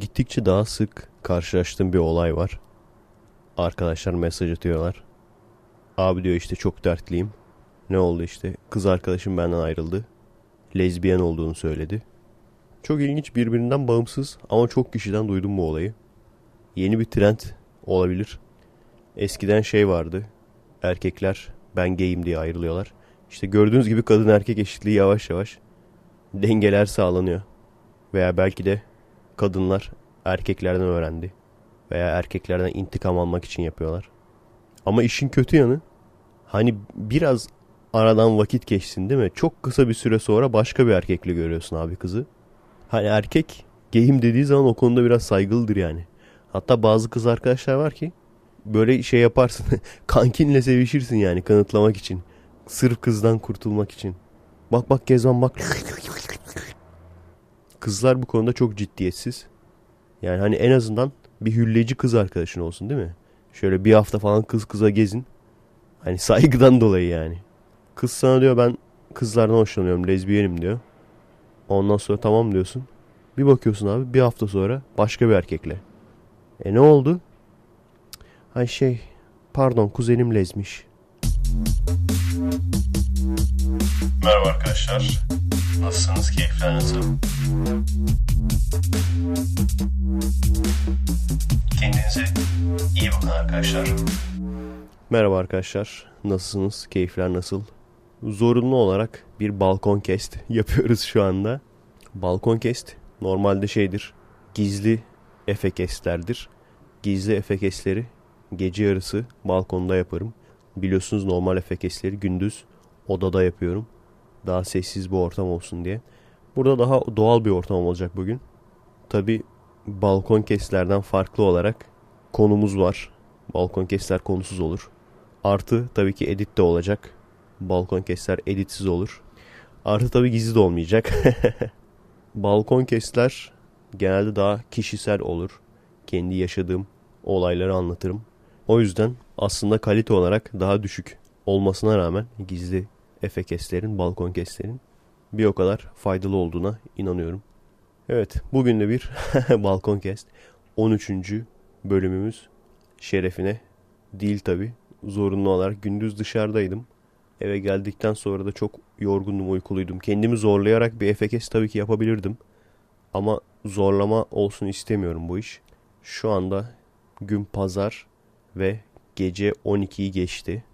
gittikçe daha sık karşılaştığım bir olay var. Arkadaşlar mesaj atıyorlar. Abi diyor işte çok dertliyim. Ne oldu işte? Kız arkadaşım benden ayrıldı. Lezbiyen olduğunu söyledi. Çok ilginç birbirinden bağımsız ama çok kişiden duydum bu olayı. Yeni bir trend olabilir. Eskiden şey vardı. Erkekler ben gayim diye ayrılıyorlar. İşte gördüğünüz gibi kadın erkek eşitliği yavaş yavaş dengeler sağlanıyor. Veya belki de kadınlar erkeklerden öğrendi. Veya erkeklerden intikam almak için yapıyorlar. Ama işin kötü yanı hani biraz aradan vakit geçsin değil mi? Çok kısa bir süre sonra başka bir erkekle görüyorsun abi kızı. Hani erkek geyim dediği zaman o konuda biraz saygılıdır yani. Hatta bazı kız arkadaşlar var ki böyle şey yaparsın. kankinle sevişirsin yani kanıtlamak için. Sırf kızdan kurtulmak için. Bak bak Gezman bak. Kızlar bu konuda çok ciddiyetsiz. Yani hani en azından bir hülleci kız arkadaşın olsun değil mi? Şöyle bir hafta falan kız kıza gezin. Hani saygıdan dolayı yani. Kız sana diyor ben kızlardan hoşlanıyorum lezbiyenim diyor. Ondan sonra tamam diyorsun. Bir bakıyorsun abi bir hafta sonra başka bir erkekle. E ne oldu? Ay şey pardon kuzenim lezmiş. Merhaba arkadaşlar. Nasılsınız? Keyifler nasıl? Kendinize iyi bakın arkadaşlar. Merhaba arkadaşlar. Nasılsınız? Keyifler nasıl? Zorunlu olarak bir balkon kest yapıyoruz şu anda. Balkon kest normalde şeydir. Gizli efe kestlerdir. Gizli efe kestleri gece yarısı balkonda yaparım. Biliyorsunuz normal efe kestleri gündüz odada yapıyorum. Daha sessiz bir ortam olsun diye. Burada daha doğal bir ortam olacak bugün. Tabi balkon keslerden farklı olarak konumuz var. Balkon kesler konusuz olur. Artı tabii ki edit de olacak. Balkon kesler editsiz olur. Artı tabii gizli de olmayacak. balkon kesler genelde daha kişisel olur. Kendi yaşadığım olayları anlatırım. O yüzden aslında kalite olarak daha düşük olmasına rağmen gizli efe keslerin, balkon keslerin bir o kadar faydalı olduğuna inanıyorum. Evet, bugün de bir balkon kest 13. bölümümüz şerefine değil tabi. Zorunlu olarak gündüz dışarıdaydım. Eve geldikten sonra da çok yorgundum, uykuluydum. Kendimi zorlayarak bir efekes tabii ki yapabilirdim. Ama zorlama olsun istemiyorum bu iş. Şu anda gün pazar ve gece 12'yi geçti.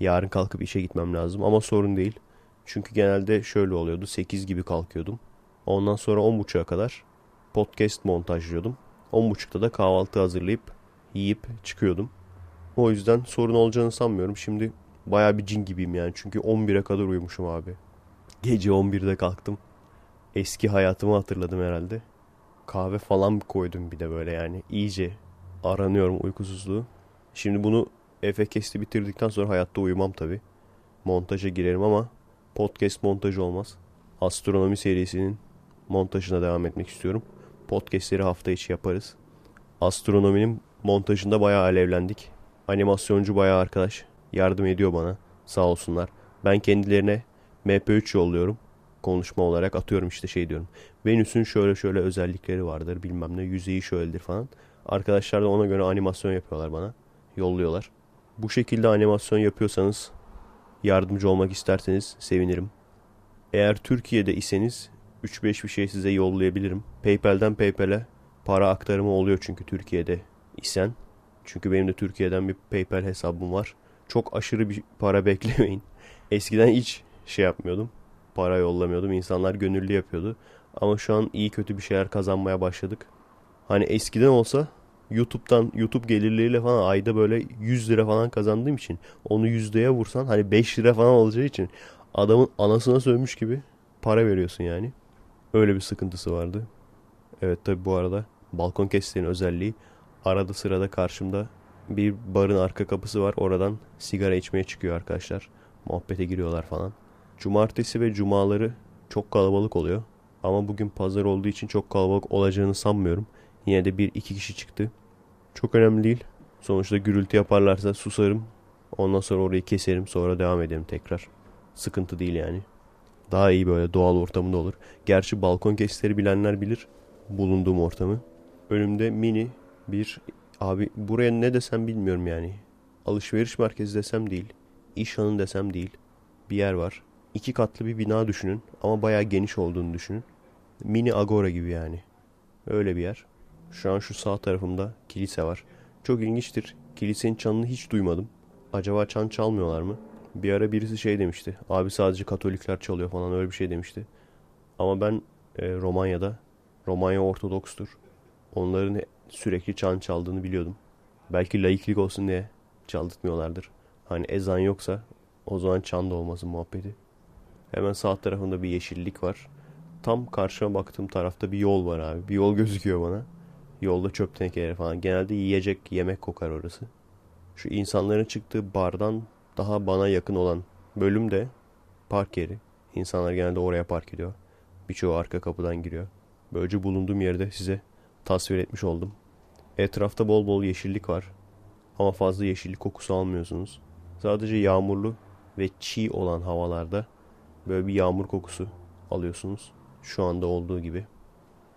Yarın kalkıp işe gitmem lazım ama sorun değil. Çünkü genelde şöyle oluyordu. 8 gibi kalkıyordum. Ondan sonra 10.30'a kadar podcast montajlıyordum. 10.30'da da kahvaltı hazırlayıp yiyip çıkıyordum. O yüzden sorun olacağını sanmıyorum. Şimdi baya bir cin gibiyim yani. Çünkü 11'e kadar uyumuşum abi. Gece 11'de kalktım. Eski hayatımı hatırladım herhalde. Kahve falan koydum bir de böyle yani. iyice aranıyorum uykusuzluğu. Şimdi bunu Efekes'i bitirdikten sonra hayatta uyumam tabi. Montaja girerim ama podcast montajı olmaz. Astronomi serisinin montajına devam etmek istiyorum. Podcast'leri hafta içi yaparız. Astronominin montajında bayağı alevlendik. Animasyoncu bayağı arkadaş yardım ediyor bana. Sağ olsunlar. Ben kendilerine MP3 yolluyorum. Konuşma olarak atıyorum işte şey diyorum. Venüs'ün şöyle şöyle özellikleri vardır bilmem ne yüzeyi şöyledir falan. Arkadaşlar da ona göre animasyon yapıyorlar bana. Yolluyorlar. Bu şekilde animasyon yapıyorsanız yardımcı olmak isterseniz sevinirim. Eğer Türkiye'de iseniz 3-5 bir şey size yollayabilirim. PayPal'den PayPal'e para aktarımı oluyor çünkü Türkiye'de isen. Çünkü benim de Türkiye'den bir PayPal hesabım var. Çok aşırı bir para beklemeyin. Eskiden hiç şey yapmıyordum. Para yollamıyordum. İnsanlar gönüllü yapıyordu. Ama şu an iyi kötü bir şeyler kazanmaya başladık. Hani eskiden olsa YouTube'dan YouTube gelirleriyle falan ayda böyle 100 lira falan kazandığım için onu yüzdeye vursan hani 5 lira falan olacağı için adamın anasına sövmüş gibi para veriyorsun yani. Öyle bir sıkıntısı vardı. Evet tabi bu arada balkon kestiğin özelliği arada sırada karşımda bir barın arka kapısı var. Oradan sigara içmeye çıkıyor arkadaşlar. Muhabbete giriyorlar falan. Cumartesi ve cumaları çok kalabalık oluyor. Ama bugün pazar olduğu için çok kalabalık olacağını sanmıyorum. Yine de bir iki kişi çıktı. Çok önemli değil. Sonuçta gürültü yaparlarsa susarım. Ondan sonra orayı keserim. Sonra devam ederim tekrar. Sıkıntı değil yani. Daha iyi böyle doğal ortamında olur. Gerçi balkon kesitleri bilenler bilir bulunduğum ortamı. Önümde mini bir abi buraya ne desem bilmiyorum yani. Alışveriş merkezi desem değil. İş hanı desem değil. Bir yer var. İki katlı bir bina düşünün ama bayağı geniş olduğunu düşünün. Mini agora gibi yani. Öyle bir yer. Şu an şu sağ tarafımda kilise var. Çok ilginçtir. Kilisenin çanını hiç duymadım. Acaba çan çalmıyorlar mı? Bir ara birisi şey demişti. Abi sadece Katolikler çalıyor falan öyle bir şey demişti. Ama ben e, Romanya'da, Romanya Ortodokstur. Onların sürekli çan çaldığını biliyordum. Belki laiklik olsun diye çaldırtmıyorlardır. Hani ezan yoksa o zaman çan da olmasın muhabbeti. Hemen sağ tarafında bir yeşillik var. Tam karşıma baktığım tarafta bir yol var abi. Bir yol gözüküyor bana. Yolda çöp tenekleri falan. Genelde yiyecek, yemek kokar orası. Şu insanların çıktığı bardan daha bana yakın olan bölüm de park yeri. İnsanlar genelde oraya park ediyor. Birçoğu arka kapıdan giriyor. Böylece bulunduğum yerde size tasvir etmiş oldum. Etrafta bol bol yeşillik var. Ama fazla yeşillik kokusu almıyorsunuz. Sadece yağmurlu ve çiğ olan havalarda böyle bir yağmur kokusu alıyorsunuz. Şu anda olduğu gibi.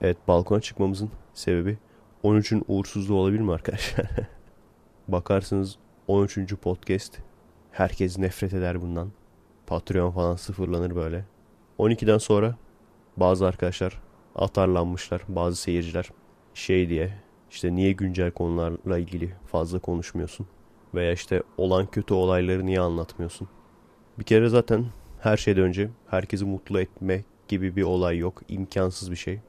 Evet balkona çıkmamızın sebebi 13'ün uğursuzluğu olabilir mi arkadaşlar? Bakarsınız 13. podcast. Herkes nefret eder bundan. Patreon falan sıfırlanır böyle. 12'den sonra bazı arkadaşlar atarlanmışlar. Bazı seyirciler şey diye işte niye güncel konularla ilgili fazla konuşmuyorsun? Veya işte olan kötü olayları niye anlatmıyorsun? Bir kere zaten her şeyden önce herkesi mutlu etme gibi bir olay yok. İmkansız bir şey.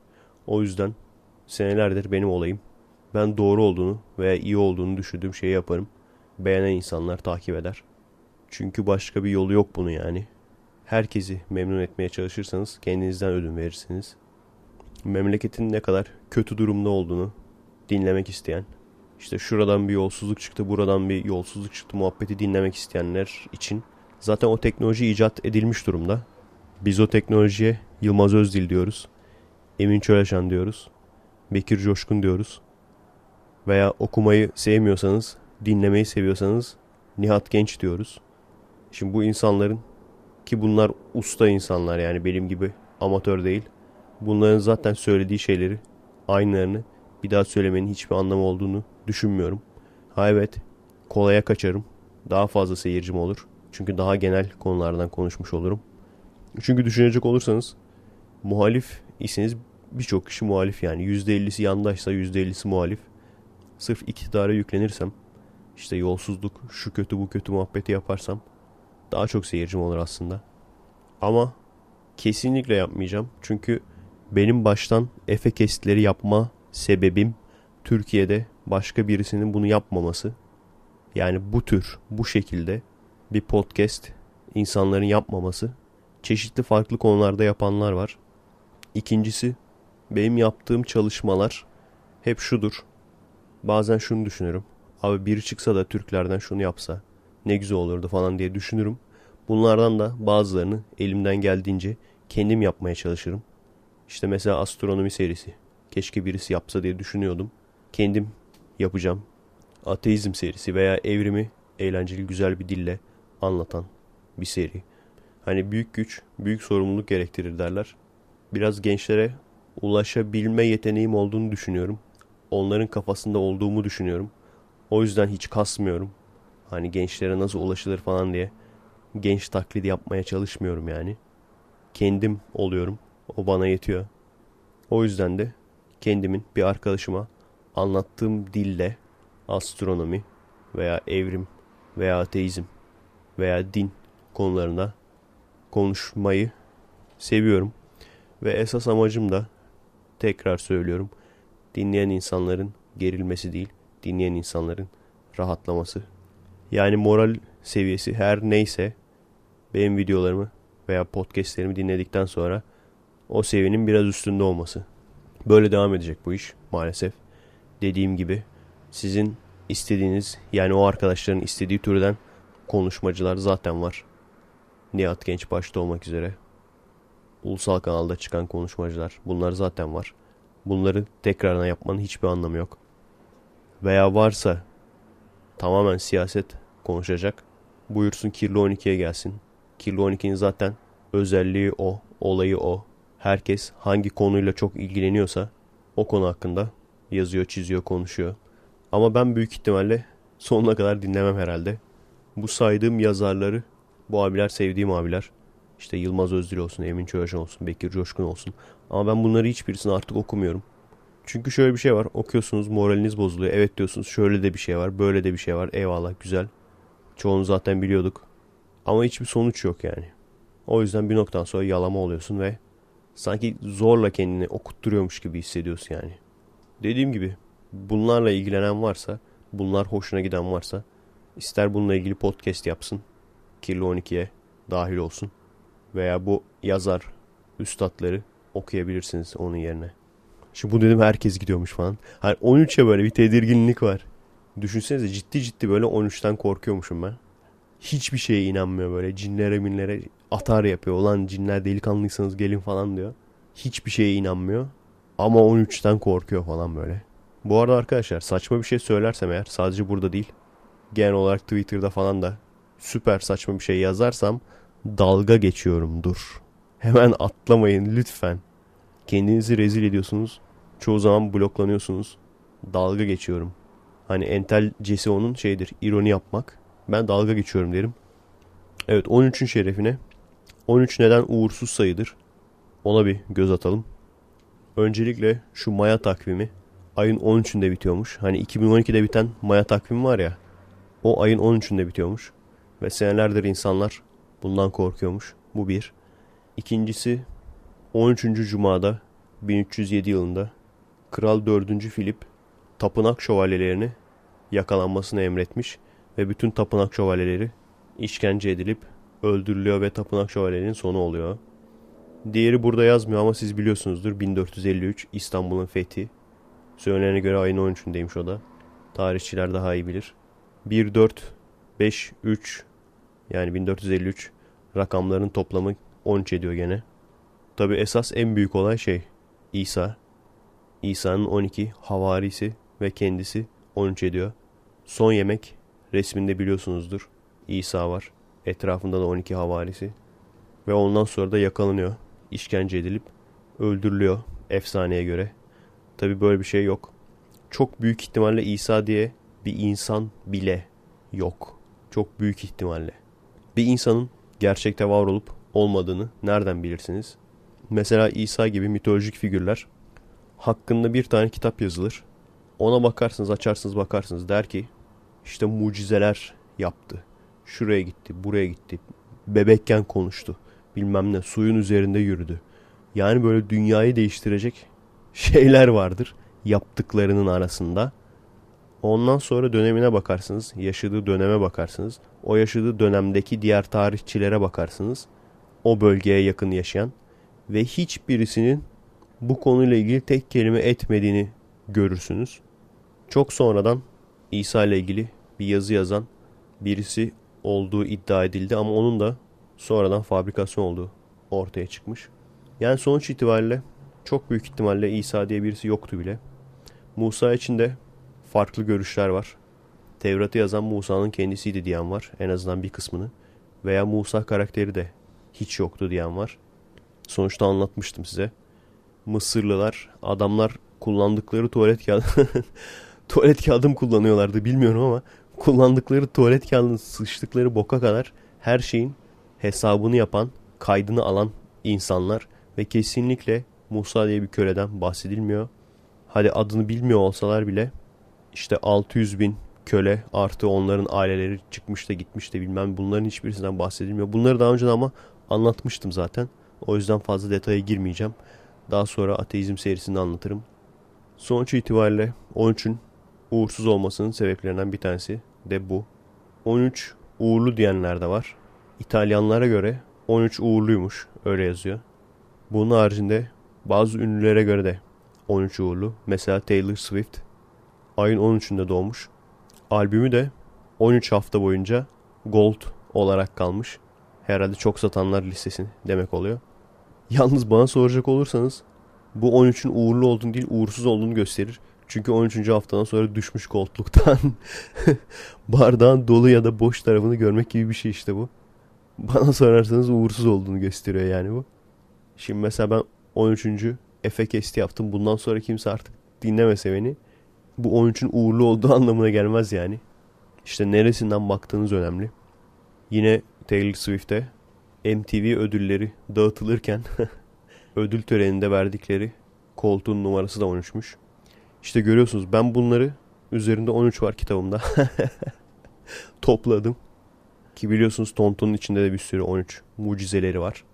O yüzden senelerdir benim olayım. Ben doğru olduğunu veya iyi olduğunu düşündüğüm şeyi yaparım. Beğenen insanlar takip eder. Çünkü başka bir yolu yok bunun yani. Herkesi memnun etmeye çalışırsanız kendinizden ödün verirsiniz. Memleketin ne kadar kötü durumda olduğunu dinlemek isteyen, işte şuradan bir yolsuzluk çıktı, buradan bir yolsuzluk çıktı muhabbeti dinlemek isteyenler için zaten o teknoloji icat edilmiş durumda. Biz o teknolojiye Yılmaz Özdil diyoruz. Emin Çöleşan diyoruz. Bekir Coşkun diyoruz. Veya okumayı sevmiyorsanız, dinlemeyi seviyorsanız Nihat Genç diyoruz. Şimdi bu insanların ki bunlar usta insanlar yani benim gibi amatör değil. Bunların zaten söylediği şeyleri aynılarını bir daha söylemenin hiçbir anlamı olduğunu düşünmüyorum. Ha evet kolaya kaçarım. Daha fazla seyircim olur. Çünkü daha genel konulardan konuşmuş olurum. Çünkü düşünecek olursanız muhalif iseniz birçok kişi muhalif yani. %50'si yandaşsa %50'si muhalif. Sırf iktidara yüklenirsem işte yolsuzluk şu kötü bu kötü muhabbeti yaparsam daha çok seyircim olur aslında. Ama kesinlikle yapmayacağım. Çünkü benim baştan Efe kesitleri yapma sebebim Türkiye'de başka birisinin bunu yapmaması. Yani bu tür, bu şekilde bir podcast insanların yapmaması. Çeşitli farklı konularda yapanlar var. İkincisi benim yaptığım çalışmalar hep şudur. Bazen şunu düşünürüm. Abi biri çıksa da Türklerden şunu yapsa ne güzel olurdu falan diye düşünürüm. Bunlardan da bazılarını elimden geldiğince kendim yapmaya çalışırım. İşte mesela astronomi serisi. Keşke birisi yapsa diye düşünüyordum. Kendim yapacağım. Ateizm serisi veya evrimi eğlenceli güzel bir dille anlatan bir seri. Hani büyük güç, büyük sorumluluk gerektirir derler. Biraz gençlere ulaşabilme yeteneğim olduğunu düşünüyorum. Onların kafasında olduğumu düşünüyorum. O yüzden hiç kasmıyorum. Hani gençlere nasıl ulaşılır falan diye genç taklidi yapmaya çalışmıyorum yani. Kendim oluyorum. O bana yetiyor. O yüzden de kendimin bir arkadaşıma anlattığım dille astronomi veya evrim veya ateizm veya din konularında konuşmayı seviyorum. Ve esas amacım da tekrar söylüyorum dinleyen insanların gerilmesi değil, dinleyen insanların rahatlaması. Yani moral seviyesi her neyse benim videolarımı veya podcastlerimi dinledikten sonra o seviyenin biraz üstünde olması. Böyle devam edecek bu iş maalesef. Dediğim gibi sizin istediğiniz yani o arkadaşların istediği türden konuşmacılar zaten var. Nihat Genç başta olmak üzere. Ulusal kanalda çıkan konuşmacılar bunlar zaten var. Bunları tekrarına yapmanın hiçbir anlamı yok. Veya varsa tamamen siyaset konuşacak. Buyursun Kirli 12'ye gelsin. Kirli 12'nin zaten özelliği o, olayı o. Herkes hangi konuyla çok ilgileniyorsa o konu hakkında Yazıyor, çiziyor, konuşuyor. Ama ben büyük ihtimalle sonuna kadar dinlemem herhalde. Bu saydığım yazarları, bu abiler sevdiğim abiler. İşte Yılmaz Özdil olsun, Emin Çoğaşan olsun, Bekir Coşkun olsun. Ama ben bunları hiçbirisini artık okumuyorum. Çünkü şöyle bir şey var. Okuyorsunuz moraliniz bozuluyor. Evet diyorsunuz şöyle de bir şey var, böyle de bir şey var. Eyvallah güzel. Çoğunu zaten biliyorduk. Ama hiçbir sonuç yok yani. O yüzden bir noktadan sonra yalama oluyorsun ve sanki zorla kendini okutturuyormuş gibi hissediyorsun yani. Dediğim gibi bunlarla ilgilenen varsa, bunlar hoşuna giden varsa ister bununla ilgili podcast yapsın. Kirli 12'ye dahil olsun. Veya bu yazar üstadları okuyabilirsiniz onun yerine. Şimdi bu dedim herkes gidiyormuş falan. Hani 13'e böyle bir tedirginlik var. Düşünsenize ciddi ciddi böyle 13'ten korkuyormuşum ben. Hiçbir şeye inanmıyor böyle. Cinlere minlere atar yapıyor. Ulan cinler delikanlıysanız gelin falan diyor. Hiçbir şeye inanmıyor. Ama 13'ten korkuyor falan böyle. Bu arada arkadaşlar saçma bir şey söylersem eğer sadece burada değil. Genel olarak Twitter'da falan da süper saçma bir şey yazarsam dalga geçiyorum dur. Hemen atlamayın lütfen. Kendinizi rezil ediyorsunuz. Çoğu zaman bloklanıyorsunuz. Dalga geçiyorum. Hani entel cesi onun şeydir. ironi yapmak. Ben dalga geçiyorum derim. Evet 13'ün şerefine. 13 neden uğursuz sayıdır? Ona bir göz atalım. Öncelikle şu Maya takvimi ayın 13'ünde bitiyormuş. Hani 2012'de biten Maya takvimi var ya. O ayın 13'ünde bitiyormuş. Ve senelerdir insanlar bundan korkuyormuş. Bu bir. İkincisi 13. Cuma'da 1307 yılında Kral 4. Filip tapınak şövalyelerini yakalanmasını emretmiş ve bütün tapınak şövalyeleri işkence edilip öldürülüyor ve tapınak şövalyelerinin sonu oluyor. Diğeri burada yazmıyor ama siz biliyorsunuzdur 1453 İstanbul'un fethi. Söylenene göre ayın 13'ündeymiş o da. Tarihçiler daha iyi bilir. 1, 4, 5, 3 yani 1453 rakamların toplamı 13 ediyor gene. Tabi esas en büyük olay şey İsa. İsa'nın 12 havarisi ve kendisi 13 ediyor. Son yemek resminde biliyorsunuzdur. İsa var. Etrafında da 12 havarisi. Ve ondan sonra da yakalanıyor. İşkence edilip öldürülüyor efsaneye göre. Tabi böyle bir şey yok. Çok büyük ihtimalle İsa diye bir insan bile yok. Çok büyük ihtimalle. Bir insanın gerçekte var olup olmadığını nereden bilirsiniz? Mesela İsa gibi mitolojik figürler hakkında bir tane kitap yazılır. Ona bakarsınız, açarsınız, bakarsınız der ki işte mucizeler yaptı. Şuraya gitti, buraya gitti. Bebekken konuştu. Bilmem ne, suyun üzerinde yürüdü. Yani böyle dünyayı değiştirecek şeyler vardır yaptıklarının arasında. Ondan sonra dönemine bakarsınız, yaşadığı döneme bakarsınız. O yaşadığı dönemdeki diğer tarihçilere bakarsınız. O bölgeye yakın yaşayan ve hiçbirisinin bu konuyla ilgili tek kelime etmediğini görürsünüz. Çok sonradan İsa ile ilgili bir yazı yazan birisi olduğu iddia edildi ama onun da sonradan fabrikasyon olduğu ortaya çıkmış. Yani sonuç itibariyle çok büyük ihtimalle İsa diye birisi yoktu bile. Musa için de farklı görüşler var. Tevrat'ı yazan Musa'nın kendisiydi diyen var. En azından bir kısmını. Veya Musa karakteri de hiç yoktu diyen var. Sonuçta anlatmıştım size. Mısırlılar, adamlar kullandıkları tuvalet kağıdı tuvalet kağıdı kullanıyorlardı bilmiyorum ama kullandıkları tuvalet kağıdının sıçtıkları boka kadar her şeyin hesabını yapan, kaydını alan insanlar ve kesinlikle Musa diye bir köleden bahsedilmiyor. Hadi adını bilmiyor olsalar bile işte 600 bin köle artı onların aileleri çıkmış da gitmiş de bilmem bunların hiçbirisinden bahsedilmiyor. Bunları daha önce ama anlatmıştım zaten. O yüzden fazla detaya girmeyeceğim. Daha sonra ateizm serisinde anlatırım. Sonuç itibariyle 13'ün uğursuz olmasının sebeplerinden bir tanesi de bu. 13 uğurlu diyenler de var. İtalyanlara göre 13 uğurluymuş. Öyle yazıyor. Bunun haricinde bazı ünlülere göre de 13 uğurlu. Mesela Taylor Swift ayın 13'ünde doğmuş. Albümü de 13 hafta boyunca gold olarak kalmış. Herhalde çok satanlar listesi demek oluyor. Yalnız bana soracak olursanız bu 13'ün uğurlu olduğunu değil uğursuz olduğunu gösterir. Çünkü 13. haftadan sonra düşmüş koltuktan bardağın dolu ya da boş tarafını görmek gibi bir şey işte bu. Bana sorarsanız uğursuz olduğunu gösteriyor yani bu. Şimdi mesela ben 13. Efe kesti yaptım. Bundan sonra kimse artık dinlemese beni bu 13'ün uğurlu olduğu anlamına gelmez yani. İşte neresinden baktığınız önemli. Yine Taylor Swift'e MTV ödülleri dağıtılırken ödül töreninde verdikleri koltuğun numarası da 13'müş. İşte görüyorsunuz ben bunları üzerinde 13 var kitabımda. Topladım. Ki biliyorsunuz Tonton'un içinde de bir sürü 13 mucizeleri var.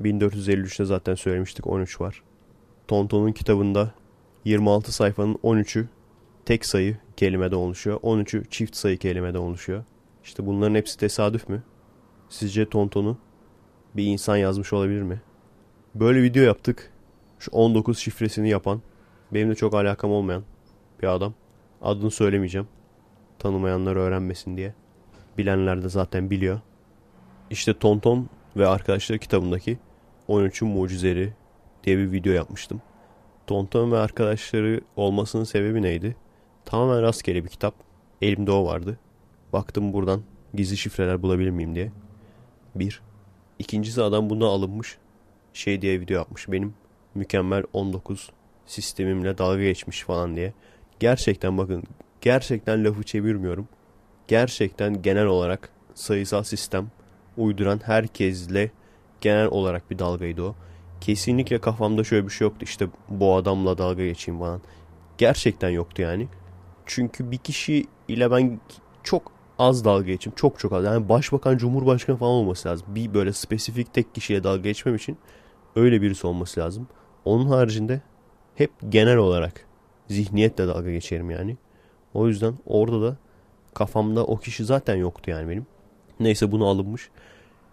1453'te zaten söylemiştik 13 var. Tonton'un kitabında 26 sayfanın 13'ü tek sayı kelimeden oluşuyor. 13'ü çift sayı kelimeden oluşuyor. İşte bunların hepsi tesadüf mü? Sizce Tonton'u bir insan yazmış olabilir mi? Böyle video yaptık. Şu 19 şifresini yapan, benim de çok alakam olmayan bir adam. Adını söylemeyeceğim. Tanımayanlar öğrenmesin diye. Bilenler de zaten biliyor. İşte Tonton ve arkadaşları kitabındaki 13'ün mucizeleri diye bir video yapmıştım. Tonton ve arkadaşları olmasının sebebi neydi? Tamamen rastgele bir kitap. Elimde o vardı. Baktım buradan gizli şifreler bulabilir miyim diye. Bir. İkincisi adam buna alınmış. Şey diye video yapmış. Benim mükemmel 19 sistemimle dalga geçmiş falan diye. Gerçekten bakın gerçekten lafı çevirmiyorum. Gerçekten genel olarak sayısal sistem uyduran herkesle genel olarak bir dalgaydı o. Kesinlikle kafamda şöyle bir şey yoktu işte bu adamla dalga geçeyim falan. Gerçekten yoktu yani. Çünkü bir kişi ile ben çok az dalga geçim. Çok çok az. Yani başbakan, cumhurbaşkanı falan olması lazım. Bir böyle spesifik tek kişiyle dalga geçmem için öyle birisi olması lazım. Onun haricinde hep genel olarak zihniyetle dalga geçerim yani. O yüzden orada da kafamda o kişi zaten yoktu yani benim. Neyse bunu alınmış.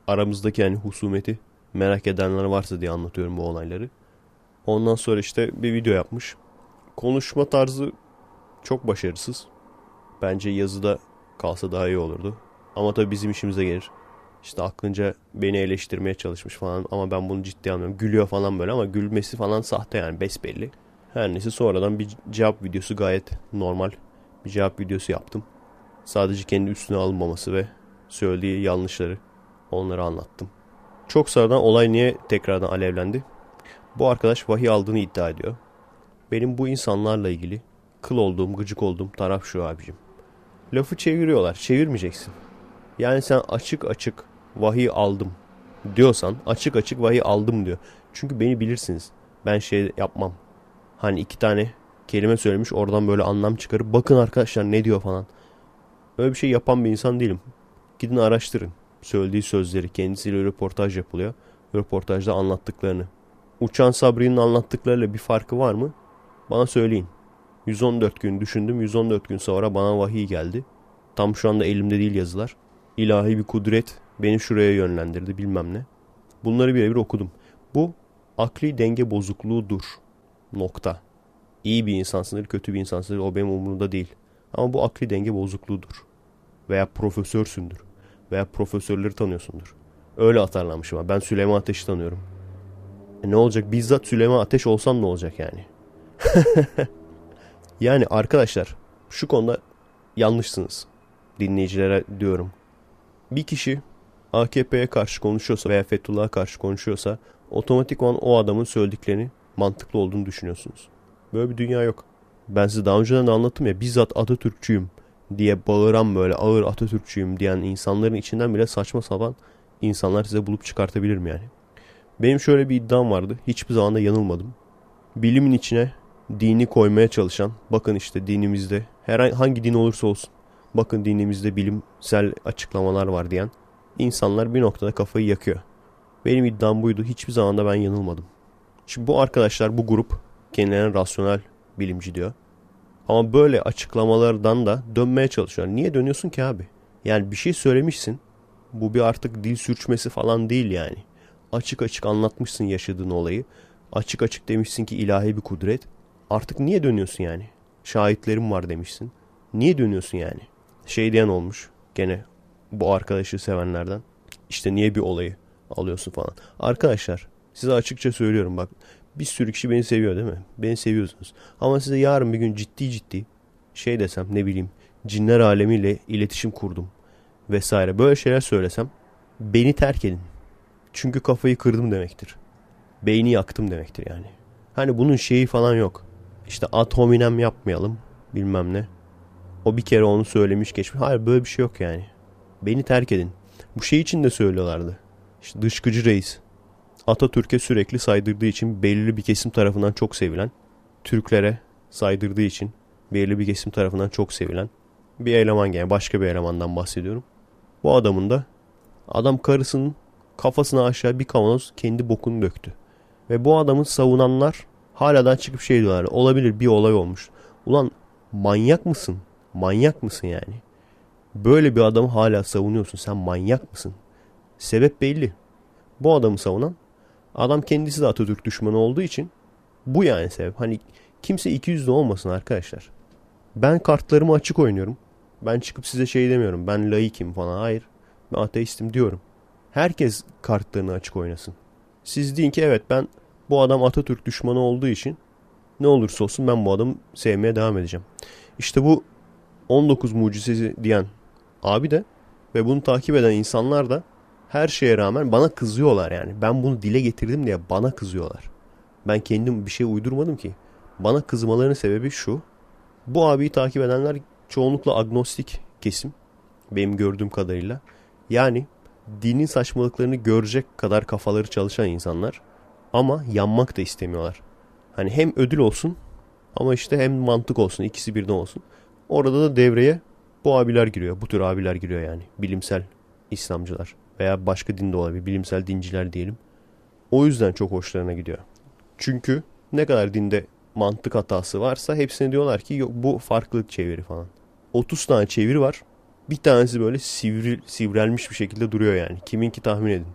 Aramızdaki yani husumeti merak edenler varsa diye anlatıyorum bu olayları. Ondan sonra işte bir video yapmış. Konuşma tarzı çok başarısız. Bence yazıda kalsa daha iyi olurdu. Ama tabii bizim işimize gelir. İşte aklınca beni eleştirmeye çalışmış falan ama ben bunu ciddiye almıyorum. Gülüyor falan böyle ama gülmesi falan sahte yani besbelli. Her neyse sonradan bir cevap videosu gayet normal bir cevap videosu yaptım. Sadece kendi üstüne alınmaması ve söylediği yanlışları onları anlattım. Çok sonradan olay niye tekrardan alevlendi? Bu arkadaş vahiy aldığını iddia ediyor. Benim bu insanlarla ilgili kıl olduğum, gıcık olduğum taraf şu abicim. Lafı çeviriyorlar. Çevirmeyeceksin. Yani sen açık açık vahiy aldım diyorsan açık açık vahiy aldım diyor. Çünkü beni bilirsiniz. Ben şey yapmam. Hani iki tane kelime söylemiş oradan böyle anlam çıkarıp bakın arkadaşlar ne diyor falan. Öyle bir şey yapan bir insan değilim. Gidin araştırın. Söylediği sözleri kendisiyle röportaj yapılıyor. Röportajda anlattıklarını. Uçan Sabri'nin anlattıklarıyla bir farkı var mı? Bana söyleyin. 114 gün düşündüm. 114 gün sonra bana vahiy geldi. Tam şu anda elimde değil yazılar. İlahi bir kudret beni şuraya yönlendirdi bilmem ne. Bunları birebir okudum. Bu akli denge bozukluğudur. Nokta. İyi bir insansındır, kötü bir insansındır o benim umurumda değil. Ama bu akli denge bozukluğudur. Veya profesörsündür. Veya profesörleri tanıyorsundur. Öyle atarlanmışım. Ben Süleyman Ateş'i tanıyorum. E ne olacak? Bizzat Süleyman Ateş olsam ne olacak yani? yani arkadaşlar şu konuda yanlışsınız. Dinleyicilere diyorum. Bir kişi AKP'ye karşı konuşuyorsa veya Fethullah'a karşı konuşuyorsa otomatikman o adamın söylediklerini mantıklı olduğunu düşünüyorsunuz. Böyle bir dünya yok. Ben size daha önceden de anlattım ya bizzat Atatürkçüyüm diye bağıran böyle ağır Atatürkçüyüm diyen insanların içinden bile saçma sapan insanlar size bulup çıkartabilirim yani. Benim şöyle bir iddiam vardı. Hiçbir zaman da yanılmadım. Bilimin içine dini koymaya çalışan, bakın işte dinimizde herhangi hangi din olursa olsun, bakın dinimizde bilimsel açıklamalar var diyen insanlar bir noktada kafayı yakıyor. Benim iddiam buydu. Hiçbir zaman da ben yanılmadım. Şimdi bu arkadaşlar, bu grup kendilerine rasyonel bilimci diyor. Ama böyle açıklamalardan da dönmeye çalışıyor. Niye dönüyorsun ki abi? Yani bir şey söylemişsin. Bu bir artık dil sürçmesi falan değil yani. Açık açık anlatmışsın yaşadığın olayı. Açık açık demişsin ki ilahi bir kudret. Artık niye dönüyorsun yani? Şahitlerim var demişsin. Niye dönüyorsun yani? Şey diyen olmuş gene bu arkadaşı sevenlerden. İşte niye bir olayı alıyorsun falan. Arkadaşlar size açıkça söylüyorum bak bir sürü kişi beni seviyor değil mi? Beni seviyorsunuz. Ama size yarın bir gün ciddi ciddi şey desem ne bileyim cinler alemiyle iletişim kurdum vesaire böyle şeyler söylesem beni terk edin. Çünkü kafayı kırdım demektir. Beyni yaktım demektir yani. Hani bunun şeyi falan yok. İşte ad hominem yapmayalım bilmem ne. O bir kere onu söylemiş geçmiş. Hayır böyle bir şey yok yani. Beni terk edin. Bu şey için de söylüyorlardı. İşte dışkıcı reis. Atatürk'e sürekli saydırdığı için belirli bir kesim tarafından çok sevilen. Türklere saydırdığı için belirli bir kesim tarafından çok sevilen bir eleman yani başka bir elemandan bahsediyorum. Bu adamın da adam karısının kafasına aşağı bir kavanoz kendi bokunu döktü. Ve bu adamı savunanlar hala da çıkıp şey diyorlar. Olabilir bir olay olmuş. Ulan manyak mısın? Manyak mısın yani? Böyle bir adamı hala savunuyorsun. Sen manyak mısın? Sebep belli. Bu adamı savunan adam kendisi de Atatürk düşmanı olduğu için bu yani sebep. Hani kimse iki yüzlü olmasın arkadaşlar. Ben kartlarımı açık oynuyorum. Ben çıkıp size şey demiyorum. Ben laikim falan. Hayır. Ben ateistim diyorum. Herkes kartlarını açık oynasın. Siz deyin ki evet ben bu adam Atatürk düşmanı olduğu için ne olursa olsun ben bu adamı sevmeye devam edeceğim. İşte bu 19 mucizesi diyen abi de ve bunu takip eden insanlar da her şeye rağmen bana kızıyorlar yani. Ben bunu dile getirdim diye bana kızıyorlar. Ben kendim bir şey uydurmadım ki. Bana kızmalarının sebebi şu. Bu abiyi takip edenler çoğunlukla agnostik kesim. Benim gördüğüm kadarıyla. Yani dinin saçmalıklarını görecek kadar kafaları çalışan insanlar. Ama yanmak da istemiyorlar. Hani hem ödül olsun ama işte hem mantık olsun. ikisi birden olsun. Orada da devreye bu abiler giriyor. Bu tür abiler giriyor yani. Bilimsel İslamcılar. Veya başka dinde olabilir. Bilimsel dinciler diyelim. O yüzden çok hoşlarına gidiyor. Çünkü ne kadar dinde mantık hatası varsa hepsine diyorlar ki yok bu farklılık çeviri falan. 30 tane çeviri var. Bir tanesi böyle sivri, sivrelmiş bir şekilde duruyor yani. Kiminki tahmin edin.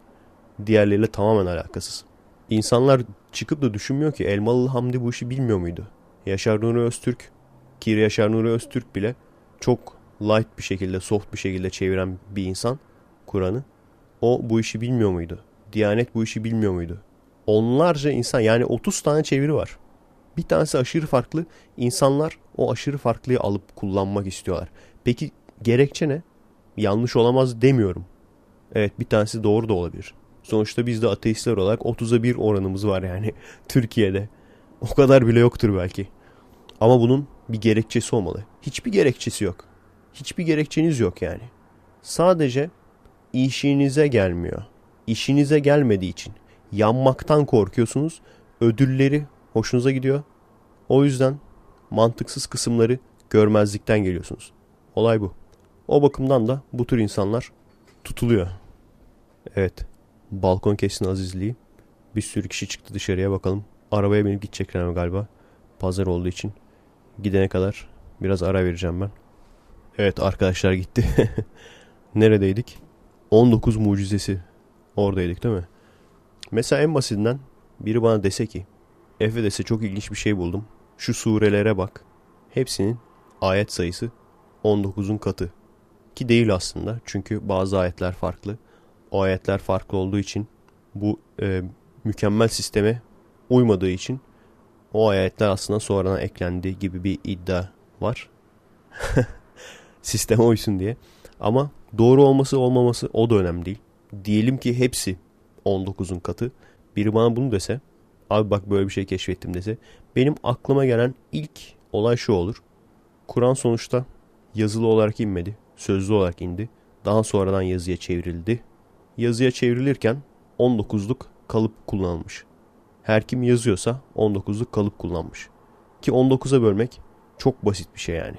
Diğerleriyle tamamen alakasız. İnsanlar çıkıp da düşünmüyor ki Elmalı Hamdi bu işi bilmiyor muydu? Yaşar Nuri Öztürk, ki Yaşar Nuri Öztürk bile çok light bir şekilde, soft bir şekilde çeviren bir insan Kur'an'ı. O bu işi bilmiyor muydu? Diyanet bu işi bilmiyor muydu? Onlarca insan yani 30 tane çeviri var. Bir tanesi aşırı farklı. İnsanlar o aşırı farklıyı alıp kullanmak istiyorlar. Peki gerekçe ne? Yanlış olamaz demiyorum. Evet bir tanesi doğru da olabilir. Sonuçta biz de ateistler olarak 30'a 1 oranımız var yani Türkiye'de. O kadar bile yoktur belki. Ama bunun bir gerekçesi olmalı. Hiçbir gerekçesi yok. Hiçbir gerekçeniz yok yani. Sadece işinize gelmiyor. İşinize gelmediği için yanmaktan korkuyorsunuz. Ödülleri hoşunuza gidiyor. O yüzden mantıksız kısımları görmezlikten geliyorsunuz. Olay bu. O bakımdan da bu tür insanlar tutuluyor. Evet. Balkon kesin azizliği. Bir sürü kişi çıktı dışarıya bakalım. Arabaya binip gidecekler galiba. Pazar olduğu için. Gidene kadar biraz ara vereceğim ben. Evet arkadaşlar gitti. Neredeydik? 19 mucizesi. Oradaydık değil mi? Mesela en basitinden biri bana dese ki Efe dese çok ilginç bir şey buldum. Şu surelere bak. Hepsinin ayet sayısı 19'un katı. Ki değil aslında. Çünkü bazı ayetler farklı. O ayetler farklı olduğu için bu e, mükemmel sisteme uymadığı için o ayetler aslında sonradan eklendi gibi bir iddia var. Sisteme uysun diye. Ama doğru olması olmaması o da önemli değil. Diyelim ki hepsi 19'un katı. Biri bana bunu dese abi bak böyle bir şey keşfettim dese benim aklıma gelen ilk olay şu olur. Kur'an sonuçta yazılı olarak inmedi. Sözlü olarak indi. Daha sonradan yazıya çevrildi. Yazıya çevrilirken 19'luk kalıp kullanılmış. Her kim yazıyorsa 19'luk kalıp kullanmış. Ki 19'a bölmek çok basit bir şey yani.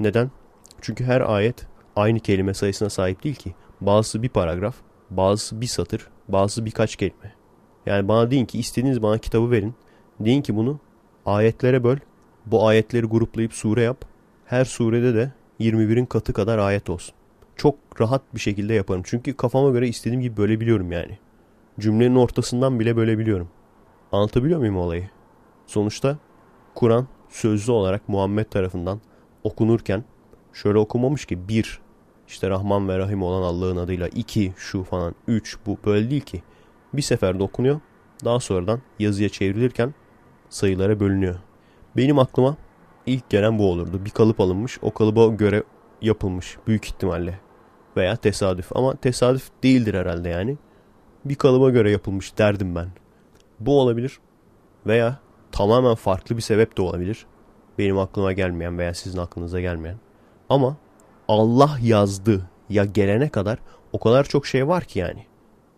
Neden? Çünkü her ayet aynı kelime sayısına sahip değil ki. Bazısı bir paragraf, bazısı bir satır, bazısı birkaç kelime. Yani bana deyin ki istediğiniz bana kitabı verin. Deyin ki bunu ayetlere böl. Bu ayetleri gruplayıp sure yap. Her surede de 21'in katı kadar ayet olsun. Çok rahat bir şekilde yaparım. Çünkü kafama göre istediğim gibi bölebiliyorum yani. Cümlenin ortasından bile bölebiliyorum. Anlatabiliyor muyum olayı? Sonuçta Kur'an sözlü olarak Muhammed tarafından okunurken şöyle okumamış ki bir işte Rahman ve Rahim olan Allah'ın adıyla iki şu falan üç bu böyle değil ki. Bir seferde okunuyor. Daha sonradan yazıya çevrilirken sayılara bölünüyor. Benim aklıma ilk gelen bu olurdu. Bir kalıp alınmış. O kalıba göre yapılmış. Büyük ihtimalle. Veya tesadüf. Ama tesadüf değildir herhalde yani. Bir kalıba göre yapılmış derdim ben. Bu olabilir. Veya tamamen farklı bir sebep de olabilir. Benim aklıma gelmeyen veya sizin aklınıza gelmeyen. Ama Allah yazdı ya gelene kadar o kadar çok şey var ki yani.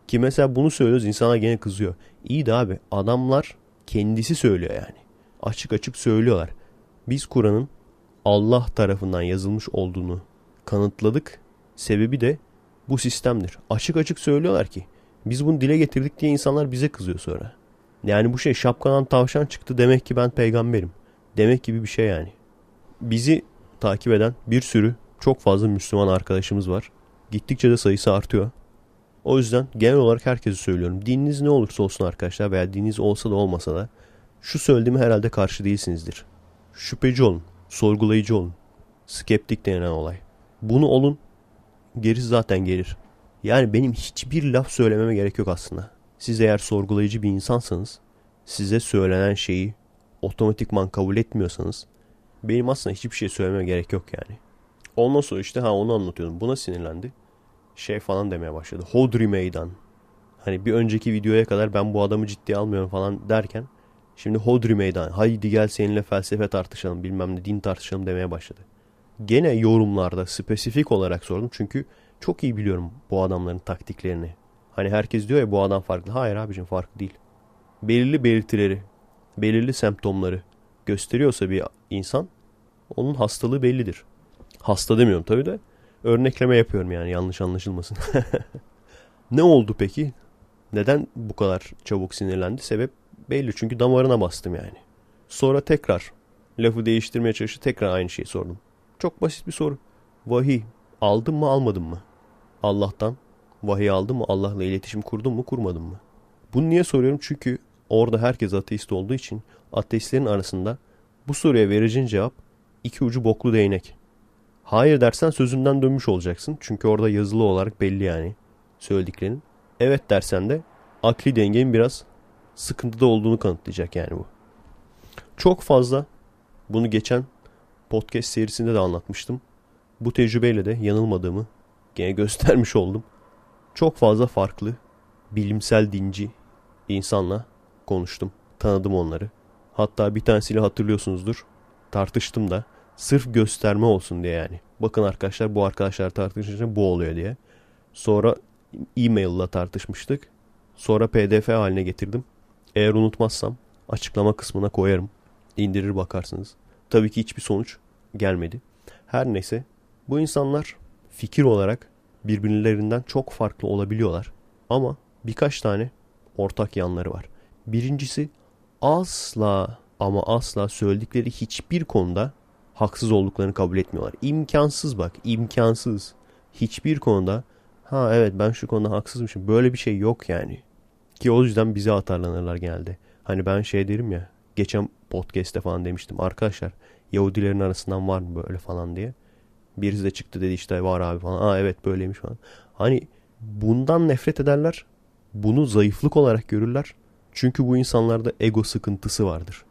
Ki mesela bunu söylüyoruz insana gene kızıyor. İyi de abi adamlar kendisi söylüyor yani. Açık açık söylüyorlar. Biz Kur'an'ın Allah tarafından yazılmış olduğunu kanıtladık. Sebebi de bu sistemdir. Açık açık söylüyorlar ki biz bunu dile getirdik diye insanlar bize kızıyor sonra. Yani bu şey şapkadan tavşan çıktı demek ki ben peygamberim. Demek gibi bir şey yani. Bizi takip eden bir sürü çok fazla Müslüman arkadaşımız var. Gittikçe de sayısı artıyor. O yüzden genel olarak herkese söylüyorum. Dininiz ne olursa olsun arkadaşlar veya dininiz olsa da olmasa da şu söylediğime herhalde karşı değilsinizdir. Şüpheci olun, sorgulayıcı olun. Skeptik denen olay. Bunu olun, gerisi zaten gelir. Yani benim hiçbir laf söylememe gerek yok aslında. Siz eğer sorgulayıcı bir insansanız, size söylenen şeyi otomatikman kabul etmiyorsanız, benim aslında hiçbir şey söylememe gerek yok yani. Ondan sonra işte ha onu anlatıyordum. Buna sinirlendi. Şey falan demeye başladı. Hodri meydan. Hani bir önceki videoya kadar ben bu adamı ciddiye almıyorum falan derken şimdi Hodri meydan. Haydi gel seninle felsefe tartışalım bilmem ne din tartışalım demeye başladı. Gene yorumlarda spesifik olarak sordum. Çünkü çok iyi biliyorum bu adamların taktiklerini. Hani herkes diyor ya bu adam farklı. Hayır abicim farklı değil. Belirli belirtileri, belirli semptomları gösteriyorsa bir insan onun hastalığı bellidir. Hasta demiyorum tabii de örnekleme yapıyorum yani yanlış anlaşılmasın. ne oldu peki? Neden bu kadar çabuk sinirlendi? Sebep belli çünkü damarına bastım yani. Sonra tekrar lafı değiştirmeye çalıştı tekrar aynı şeyi sordum. Çok basit bir soru. Vahiy aldın mı almadın mı? Allah'tan vahiy aldın mı? Allah'la iletişim kurdun mu kurmadın mı? Bunu niye soruyorum? Çünkü orada herkes ateist olduğu için ateistlerin arasında bu soruya vereceğin cevap iki ucu boklu değnek. Hayır dersen sözünden dönmüş olacaksın. Çünkü orada yazılı olarak belli yani söylediklerin. Evet dersen de akli dengenin biraz sıkıntıda olduğunu kanıtlayacak yani bu. Çok fazla bunu geçen podcast serisinde de anlatmıştım. Bu tecrübeyle de yanılmadığımı gene göstermiş oldum. Çok fazla farklı bilimsel dinci insanla konuştum. Tanıdım onları. Hatta bir tanesiyle hatırlıyorsunuzdur. Tartıştım da. Sırf gösterme olsun diye yani. Bakın arkadaşlar bu arkadaşlar tartışınca bu oluyor diye. Sonra e-mail ile tartışmıştık. Sonra pdf haline getirdim. Eğer unutmazsam açıklama kısmına koyarım. İndirir bakarsınız. Tabii ki hiçbir sonuç gelmedi. Her neyse bu insanlar fikir olarak birbirlerinden çok farklı olabiliyorlar. Ama birkaç tane ortak yanları var. Birincisi asla ama asla söyledikleri hiçbir konuda haksız olduklarını kabul etmiyorlar. İmkansız bak imkansız. Hiçbir konuda ha evet ben şu konuda haksızmışım böyle bir şey yok yani. Ki o yüzden bize atarlanırlar genelde. Hani ben şey derim ya geçen podcast'te falan demiştim. Arkadaşlar Yahudilerin arasından var mı böyle falan diye. Birisi de çıktı dedi işte var abi falan. Aa evet böyleymiş falan. Hani bundan nefret ederler. Bunu zayıflık olarak görürler. Çünkü bu insanlarda ego sıkıntısı vardır.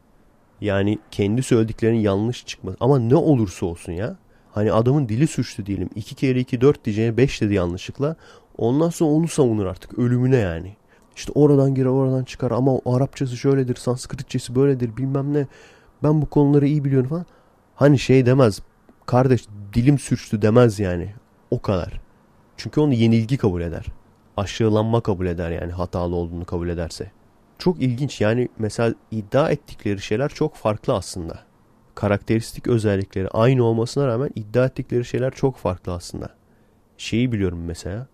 Yani kendi söylediklerinin yanlış çıkması. Ama ne olursa olsun ya. Hani adamın dili suçlu diyelim. 2 kere 2 4 diyeceğine 5 dedi yanlışlıkla. Ondan sonra onu savunur artık ölümüne yani. İşte oradan girer oradan çıkar ama Arapçası şöyledir, Sanskritçesi böyledir bilmem ne. Ben bu konuları iyi biliyorum falan. Hani şey demez. Kardeş dilim sürçtü demez yani. O kadar. Çünkü onu yenilgi kabul eder. Aşağılanma kabul eder yani hatalı olduğunu kabul ederse. Çok ilginç yani mesela iddia ettikleri şeyler çok farklı aslında. Karakteristik özellikleri aynı olmasına rağmen iddia ettikleri şeyler çok farklı aslında. Şeyi biliyorum mesela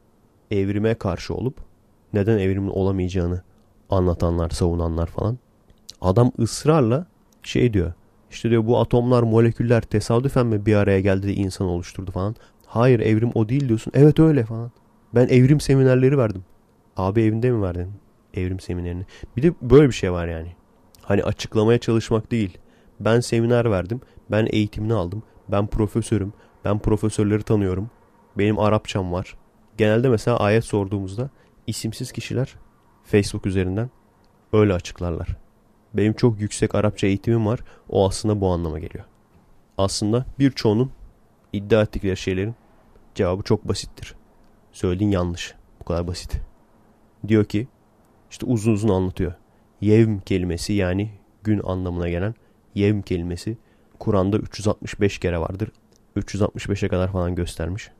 evrime karşı olup neden evrimin olamayacağını anlatanlar, savunanlar falan. Adam ısrarla şey diyor. İşte diyor bu atomlar, moleküller tesadüfen mi bir araya geldi de insan oluşturdu falan. Hayır evrim o değil diyorsun. Evet öyle falan. Ben evrim seminerleri verdim. Abi evinde mi verdin? Evrim seminerini. Bir de böyle bir şey var yani. Hani açıklamaya çalışmak değil. Ben seminer verdim. Ben eğitimini aldım. Ben profesörüm. Ben profesörleri tanıyorum. Benim Arapçam var. Genelde mesela ayet sorduğumuzda isimsiz kişiler Facebook üzerinden öyle açıklarlar. Benim çok yüksek Arapça eğitimim var. O aslında bu anlama geliyor. Aslında birçoğunun iddia ettikleri şeylerin cevabı çok basittir. Söylediğin yanlış. Bu kadar basit. Diyor ki işte uzun uzun anlatıyor. Yevm kelimesi yani gün anlamına gelen yevm kelimesi Kur'an'da 365 kere vardır. 365'e kadar falan göstermiş.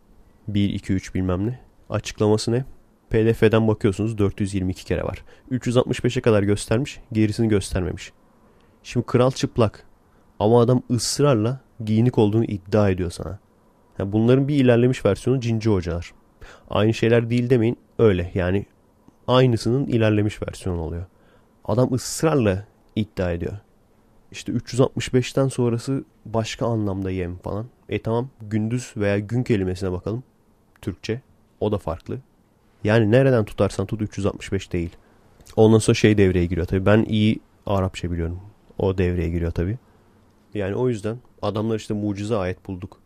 1, 2, 3 bilmem ne. Açıklaması ne? PDF'den bakıyorsunuz 422 kere var. 365'e kadar göstermiş, gerisini göstermemiş. Şimdi kral çıplak. Ama adam ısrarla giyinik olduğunu iddia ediyor sana. Yani bunların bir ilerlemiş versiyonu cinci hocalar. Aynı şeyler değil demeyin öyle yani aynısının ilerlemiş versiyonu oluyor. Adam ısrarla iddia ediyor. İşte 365'ten sonrası başka anlamda yem falan. E tamam gündüz veya gün kelimesine bakalım. Türkçe. O da farklı. Yani nereden tutarsan tut 365 değil. Ondan sonra şey devreye giriyor tabii. Ben iyi Arapça biliyorum. O devreye giriyor tabii. Yani o yüzden adamlar işte mucize ayet bulduk.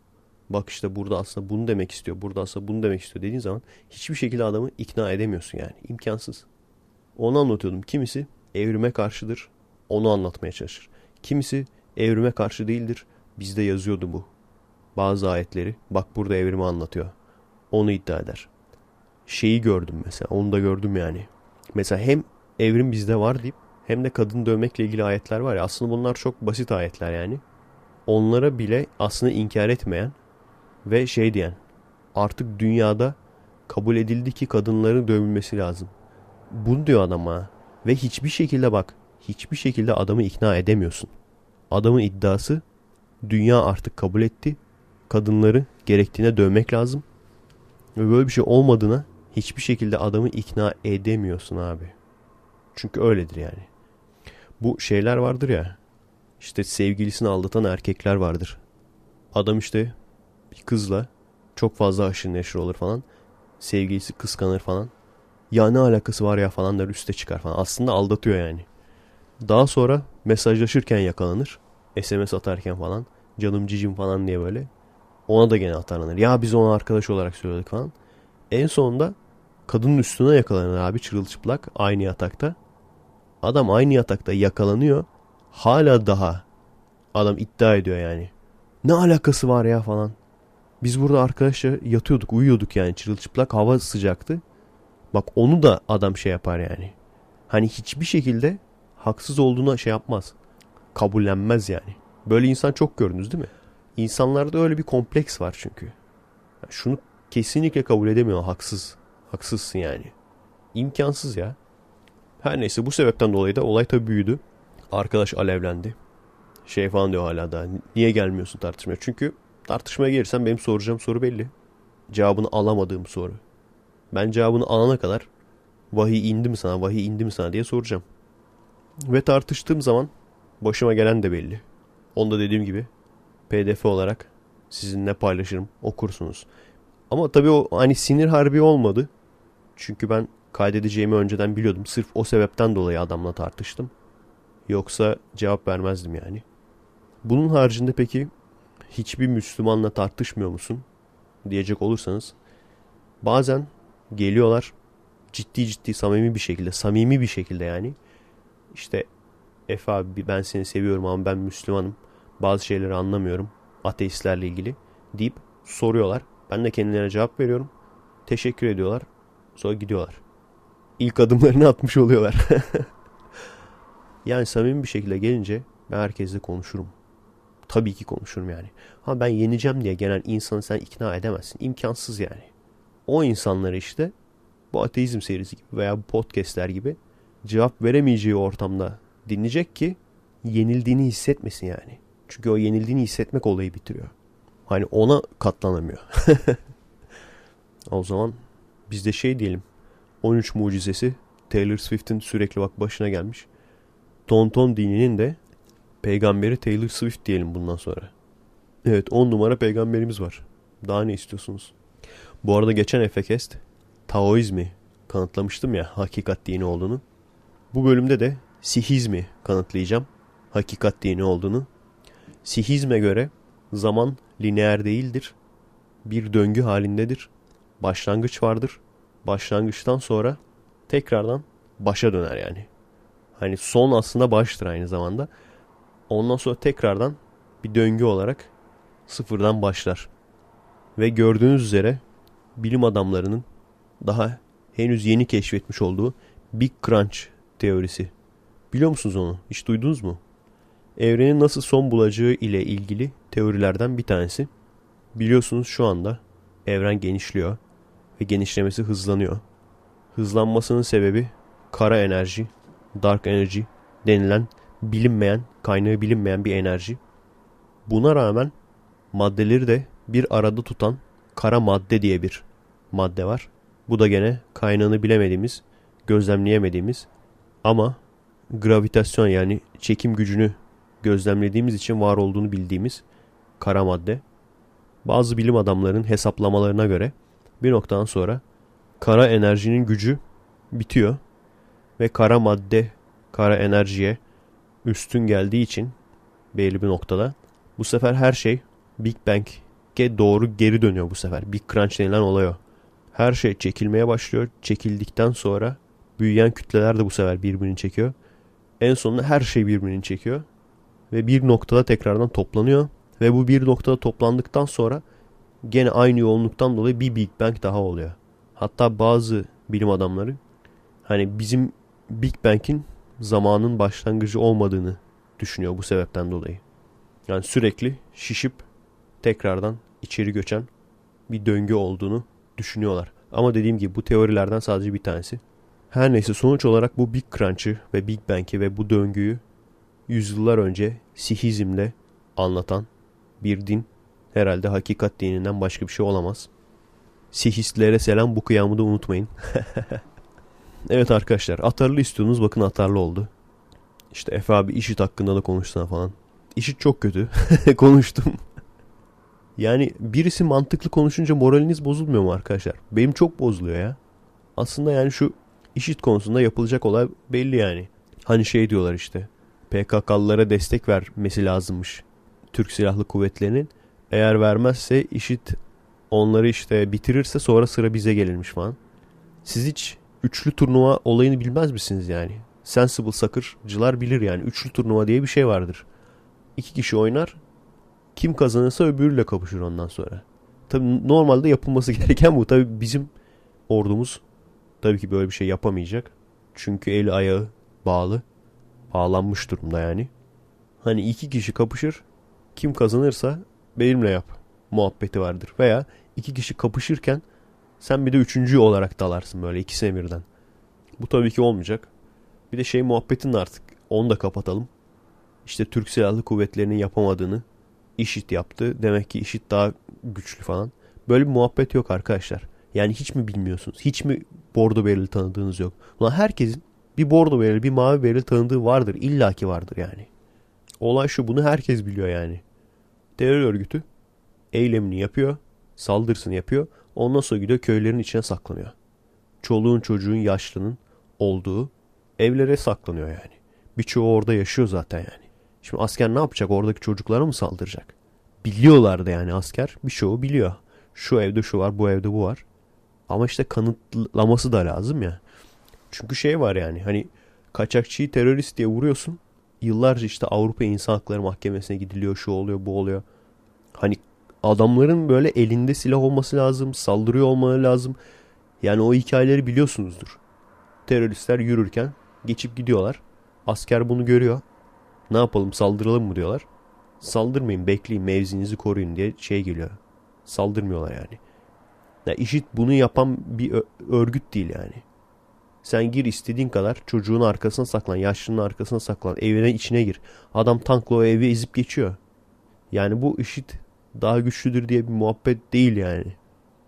Bak işte burada aslında bunu demek istiyor. Burada aslında bunu demek istiyor dediğin zaman hiçbir şekilde adamı ikna edemiyorsun yani. İmkansız. Onu anlatıyordum. Kimisi evrime karşıdır. Onu anlatmaya çalışır. Kimisi evrime karşı değildir. Bizde yazıyordu bu. Bazı ayetleri. Bak burada evrimi anlatıyor. Onu iddia eder. Şeyi gördüm mesela. Onu da gördüm yani. Mesela hem evrim bizde var deyip hem de kadın dövmekle ilgili ayetler var ya. Aslında bunlar çok basit ayetler yani. Onlara bile aslında inkar etmeyen ve şey diyen artık dünyada kabul edildi ki kadınların dövülmesi lazım. Bunu diyor adam ha. Ve hiçbir şekilde bak hiçbir şekilde adamı ikna edemiyorsun. Adamın iddiası dünya artık kabul etti. Kadınları gerektiğine dövmek lazım. Ve böyle bir şey olmadığına hiçbir şekilde adamı ikna edemiyorsun abi. Çünkü öyledir yani. Bu şeyler vardır ya. İşte sevgilisini aldatan erkekler vardır. Adam işte bir kızla çok fazla aşırı neşir olur falan. Sevgilisi kıskanır falan. Ya ne alakası var ya falan der üste çıkar falan. Aslında aldatıyor yani. Daha sonra mesajlaşırken yakalanır. SMS atarken falan. Canım cicim falan diye böyle. Ona da gene atarlanır. Ya biz ona arkadaş olarak söyledik falan. En sonunda kadının üstüne yakalanır abi çırılçıplak aynı yatakta. Adam aynı yatakta yakalanıyor. Hala daha adam iddia ediyor yani. Ne alakası var ya falan. Biz burada arkadaşlar yatıyorduk uyuyorduk yani çırılçıplak hava sıcaktı. Bak onu da adam şey yapar yani. Hani hiçbir şekilde haksız olduğuna şey yapmaz. Kabullenmez yani. Böyle insan çok gördünüz değil mi? İnsanlarda öyle bir kompleks var çünkü. Şunu kesinlikle kabul edemiyor. Haksız. Haksızsın yani. İmkansız ya. Her neyse bu sebepten dolayı da olay tabii büyüdü. Arkadaş alevlendi. Şey falan diyor hala da. Niye gelmiyorsun tartışmaya? Çünkü tartışmaya gelirsen benim soracağım soru belli. Cevabını alamadığım soru. Ben cevabını alana kadar vahiy indi mi sana, vahiy indi mi sana diye soracağım. Ve tartıştığım zaman başıma gelen de belli. Onda dediğim gibi pdf olarak sizinle paylaşırım, okursunuz. Ama tabii o hani sinir harbi olmadı. Çünkü ben kaydedeceğimi önceden biliyordum. Sırf o sebepten dolayı adamla tartıştım. Yoksa cevap vermezdim yani. Bunun haricinde peki hiçbir Müslümanla tartışmıyor musun? Diyecek olursanız bazen geliyorlar ciddi ciddi samimi bir şekilde samimi bir şekilde yani işte Efe abi ben seni seviyorum ama ben Müslümanım bazı şeyleri anlamıyorum ateistlerle ilgili deyip soruyorlar. Ben de kendilerine cevap veriyorum. Teşekkür ediyorlar. Sonra gidiyorlar. İlk adımlarını atmış oluyorlar. yani samimi bir şekilde gelince ben herkesle konuşurum. Tabii ki konuşurum yani. Ha ben yeneceğim diye genel insanı sen ikna edemezsin. İmkansız yani. O insanları işte bu ateizm serisi gibi veya bu podcastler gibi cevap veremeyeceği ortamda dinleyecek ki yenildiğini hissetmesin yani. Çünkü o yenildiğini hissetmek olayı bitiriyor. Hani ona katlanamıyor. o zaman biz de şey diyelim. 13 mucizesi Taylor Swift'in sürekli bak başına gelmiş. Tonton dininin de peygamberi Taylor Swift diyelim bundan sonra. Evet 10 numara peygamberimiz var. Daha ne istiyorsunuz? Bu arada geçen Efekest Taoizmi kanıtlamıştım ya hakikat dini olduğunu. Bu bölümde de Sihizmi kanıtlayacağım. Hakikat dini olduğunu. Sihizme göre zaman lineer değildir. Bir döngü halindedir. Başlangıç vardır. Başlangıçtan sonra tekrardan başa döner yani. Hani son aslında baştır aynı zamanda. Ondan sonra tekrardan bir döngü olarak sıfırdan başlar. Ve gördüğünüz üzere bilim adamlarının daha henüz yeni keşfetmiş olduğu Big Crunch teorisi. Biliyor musunuz onu? Hiç duydunuz mu? evrenin nasıl son bulacağı ile ilgili teorilerden bir tanesi. Biliyorsunuz şu anda evren genişliyor ve genişlemesi hızlanıyor. Hızlanmasının sebebi kara enerji, dark energy denilen bilinmeyen, kaynağı bilinmeyen bir enerji. Buna rağmen maddeleri de bir arada tutan kara madde diye bir madde var. Bu da gene kaynağını bilemediğimiz, gözlemleyemediğimiz ama gravitasyon yani çekim gücünü gözlemlediğimiz için var olduğunu bildiğimiz kara madde. Bazı bilim adamlarının hesaplamalarına göre bir noktadan sonra kara enerjinin gücü bitiyor ve kara madde kara enerjiye üstün geldiği için belli bir noktada bu sefer her şey Big Bang'e doğru geri dönüyor bu sefer. Big Crunch denilen olay o. Her şey çekilmeye başlıyor. Çekildikten sonra büyüyen kütleler de bu sefer birbirini çekiyor. En sonunda her şey birbirini çekiyor. Ve bir noktada tekrardan toplanıyor. Ve bu bir noktada toplandıktan sonra gene aynı yoğunluktan dolayı bir Big Bang daha oluyor. Hatta bazı bilim adamları hani bizim Big Bang'in zamanın başlangıcı olmadığını düşünüyor bu sebepten dolayı. Yani sürekli şişip tekrardan içeri göçen bir döngü olduğunu düşünüyorlar. Ama dediğim gibi bu teorilerden sadece bir tanesi. Her neyse sonuç olarak bu Big Crunch'ı ve Big Bang'i ve bu döngüyü yüzyıllar önce Sihizm'le anlatan bir din herhalde hakikat dininden başka bir şey olamaz. Sihistlere selam bu kıyamı da unutmayın. evet arkadaşlar atarlı istiyorsunuz bakın atarlı oldu. İşte Efe abi işit hakkında da konuşsana falan. İşit çok kötü. Konuştum. Yani birisi mantıklı konuşunca moraliniz bozulmuyor mu arkadaşlar? Benim çok bozuluyor ya. Aslında yani şu işit konusunda yapılacak olay belli yani. Hani şey diyorlar işte. PKK'lılara destek vermesi lazımmış. Türk Silahlı Kuvvetleri'nin. Eğer vermezse işit onları işte bitirirse sonra sıra bize gelirmiş falan. Siz hiç üçlü turnuva olayını bilmez misiniz yani? Sensible Soccer'cılar bilir yani. Üçlü turnuva diye bir şey vardır. İki kişi oynar. Kim kazanırsa öbürüyle kapışır ondan sonra. Tabi normalde yapılması gereken bu. Tabi bizim ordumuz tabii ki böyle bir şey yapamayacak. Çünkü eli ayağı bağlı. Bağlanmış durumda yani. Hani iki kişi kapışır. Kim kazanırsa benimle yap. Muhabbeti vardır. Veya iki kişi kapışırken sen bir de üçüncü olarak dalarsın böyle ikisine birden. Bu tabii ki olmayacak. Bir de şey muhabbetin artık onu da kapatalım. İşte Türk Silahlı Kuvvetleri'nin yapamadığını işit yaptı. Demek ki işit daha güçlü falan. Böyle bir muhabbet yok arkadaşlar. Yani hiç mi bilmiyorsunuz? Hiç mi bordo bereli tanıdığınız yok? Ulan herkesin bir bordo bereli bir mavi bereli tanıdığı vardır. İlla ki vardır yani. Olay şu bunu herkes biliyor yani. Terör örgütü eylemini yapıyor. Saldırısını yapıyor. Ondan sonra gidiyor köylerin içine saklanıyor. Çoluğun çocuğun yaşlının olduğu evlere saklanıyor yani. Birçoğu orada yaşıyor zaten yani. Şimdi asker ne yapacak? Oradaki çocuklara mı saldıracak? Biliyorlardı yani asker. Birçoğu biliyor. Şu evde şu var, bu evde bu var. Ama işte kanıtlaması da lazım ya. Çünkü şey var yani hani kaçakçıyı terörist diye vuruyorsun. Yıllarca işte Avrupa İnsan Hakları Mahkemesi'ne gidiliyor, şu oluyor, bu oluyor. Hani adamların böyle elinde silah olması lazım, saldırıyor olmaları lazım. Yani o hikayeleri biliyorsunuzdur. Teröristler yürürken geçip gidiyorlar. Asker bunu görüyor. Ne yapalım saldıralım mı diyorlar. Saldırmayın bekleyin mevzinizi koruyun diye şey geliyor. Saldırmıyorlar yani. Ya işit bunu yapan bir örgüt değil yani. Sen gir istediğin kadar çocuğun arkasına saklan, yaşlının arkasına saklan, evine içine gir. Adam tankla o evi ezip geçiyor. Yani bu işit daha güçlüdür diye bir muhabbet değil yani.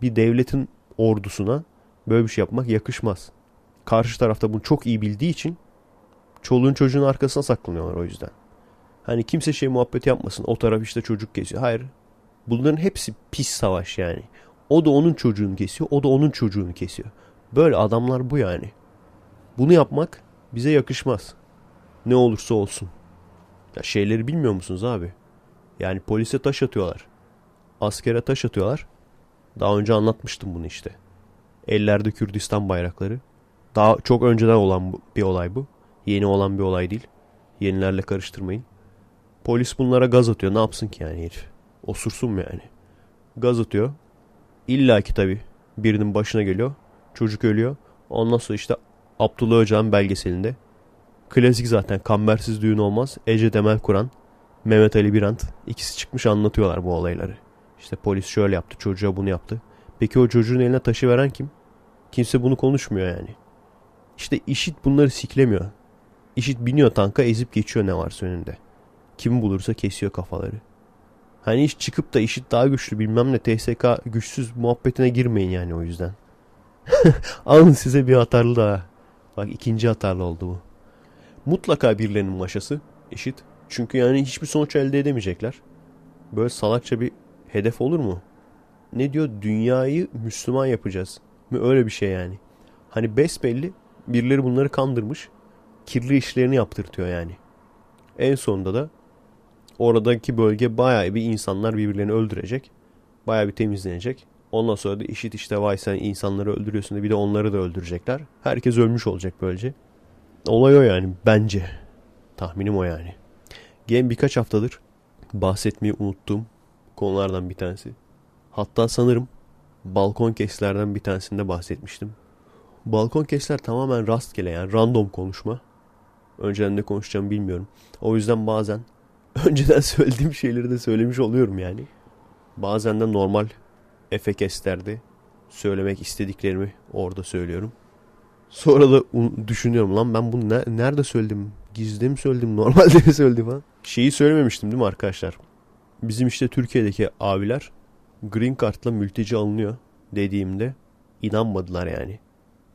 Bir devletin ordusuna böyle bir şey yapmak yakışmaz. Karşı tarafta bunu çok iyi bildiği için çoluğun çocuğun arkasına saklanıyorlar o yüzden. Hani kimse şey muhabbet yapmasın. O taraf işte çocuk geziyor. Hayır. Bunların hepsi pis savaş yani. O da onun çocuğunu kesiyor. O da onun çocuğunu kesiyor. Böyle adamlar bu yani. Bunu yapmak bize yakışmaz. Ne olursa olsun. Ya şeyleri bilmiyor musunuz abi? Yani polise taş atıyorlar. Askere taş atıyorlar. Daha önce anlatmıştım bunu işte. Ellerde Kürdistan bayrakları. Daha çok önceden olan bir olay bu. Yeni olan bir olay değil. Yenilerle karıştırmayın. Polis bunlara gaz atıyor. Ne yapsın ki yani herif? Osursun mu yani? Gaz atıyor. İlla ki tabii birinin başına geliyor. Çocuk ölüyor. Ondan sonra işte Abdullah Öcalan belgeselinde Klasik zaten kambersiz düğün olmaz. Ece Demel Kur'an, Mehmet Ali Birant ikisi çıkmış anlatıyorlar bu olayları. İşte polis şöyle yaptı çocuğa bunu yaptı. Peki o çocuğun eline taşı veren kim? Kimse bunu konuşmuyor yani. İşte işit bunları siklemiyor. İşit biniyor tanka ezip geçiyor ne varsa önünde. Kim bulursa kesiyor kafaları. Hani hiç çıkıp da işit daha güçlü bilmem ne TSK güçsüz muhabbetine girmeyin yani o yüzden. Alın size bir atarlı daha. Bak ikinci atarlı oldu bu. Mutlaka birilerinin maşası eşit. Çünkü yani hiçbir sonuç elde edemeyecekler. Böyle salakça bir hedef olur mu? Ne diyor? Dünyayı Müslüman yapacağız. Öyle bir şey yani. Hani besbelli birileri bunları kandırmış. Kirli işlerini yaptırtıyor yani. En sonunda da oradaki bölge bayağı bir insanlar birbirlerini öldürecek. Bayağı bir temizlenecek. Ondan sonra da işit işte vay sen insanları öldürüyorsun da bir de onları da öldürecekler. Herkes ölmüş olacak böylece. Olay o yani bence. Tahminim o yani. Gen birkaç haftadır bahsetmeyi unuttuğum konulardan bir tanesi. Hatta sanırım balkon keslerden bir tanesinde bahsetmiştim. Balkon kesler tamamen rastgele yani random konuşma. Önceden ne konuşacağımı bilmiyorum. O yüzden bazen önceden söylediğim şeyleri de söylemiş oluyorum yani. Bazen de normal Efe keslerde söylemek istediklerimi orada söylüyorum. Sonra da düşünüyorum lan ben bunu ne, nerede söyledim? Gizli mi söyledim? Normalde mi söyledim ha? Şeyi söylememiştim değil mi arkadaşlar? Bizim işte Türkiye'deki abiler green card'la mülteci alınıyor dediğimde inanmadılar yani.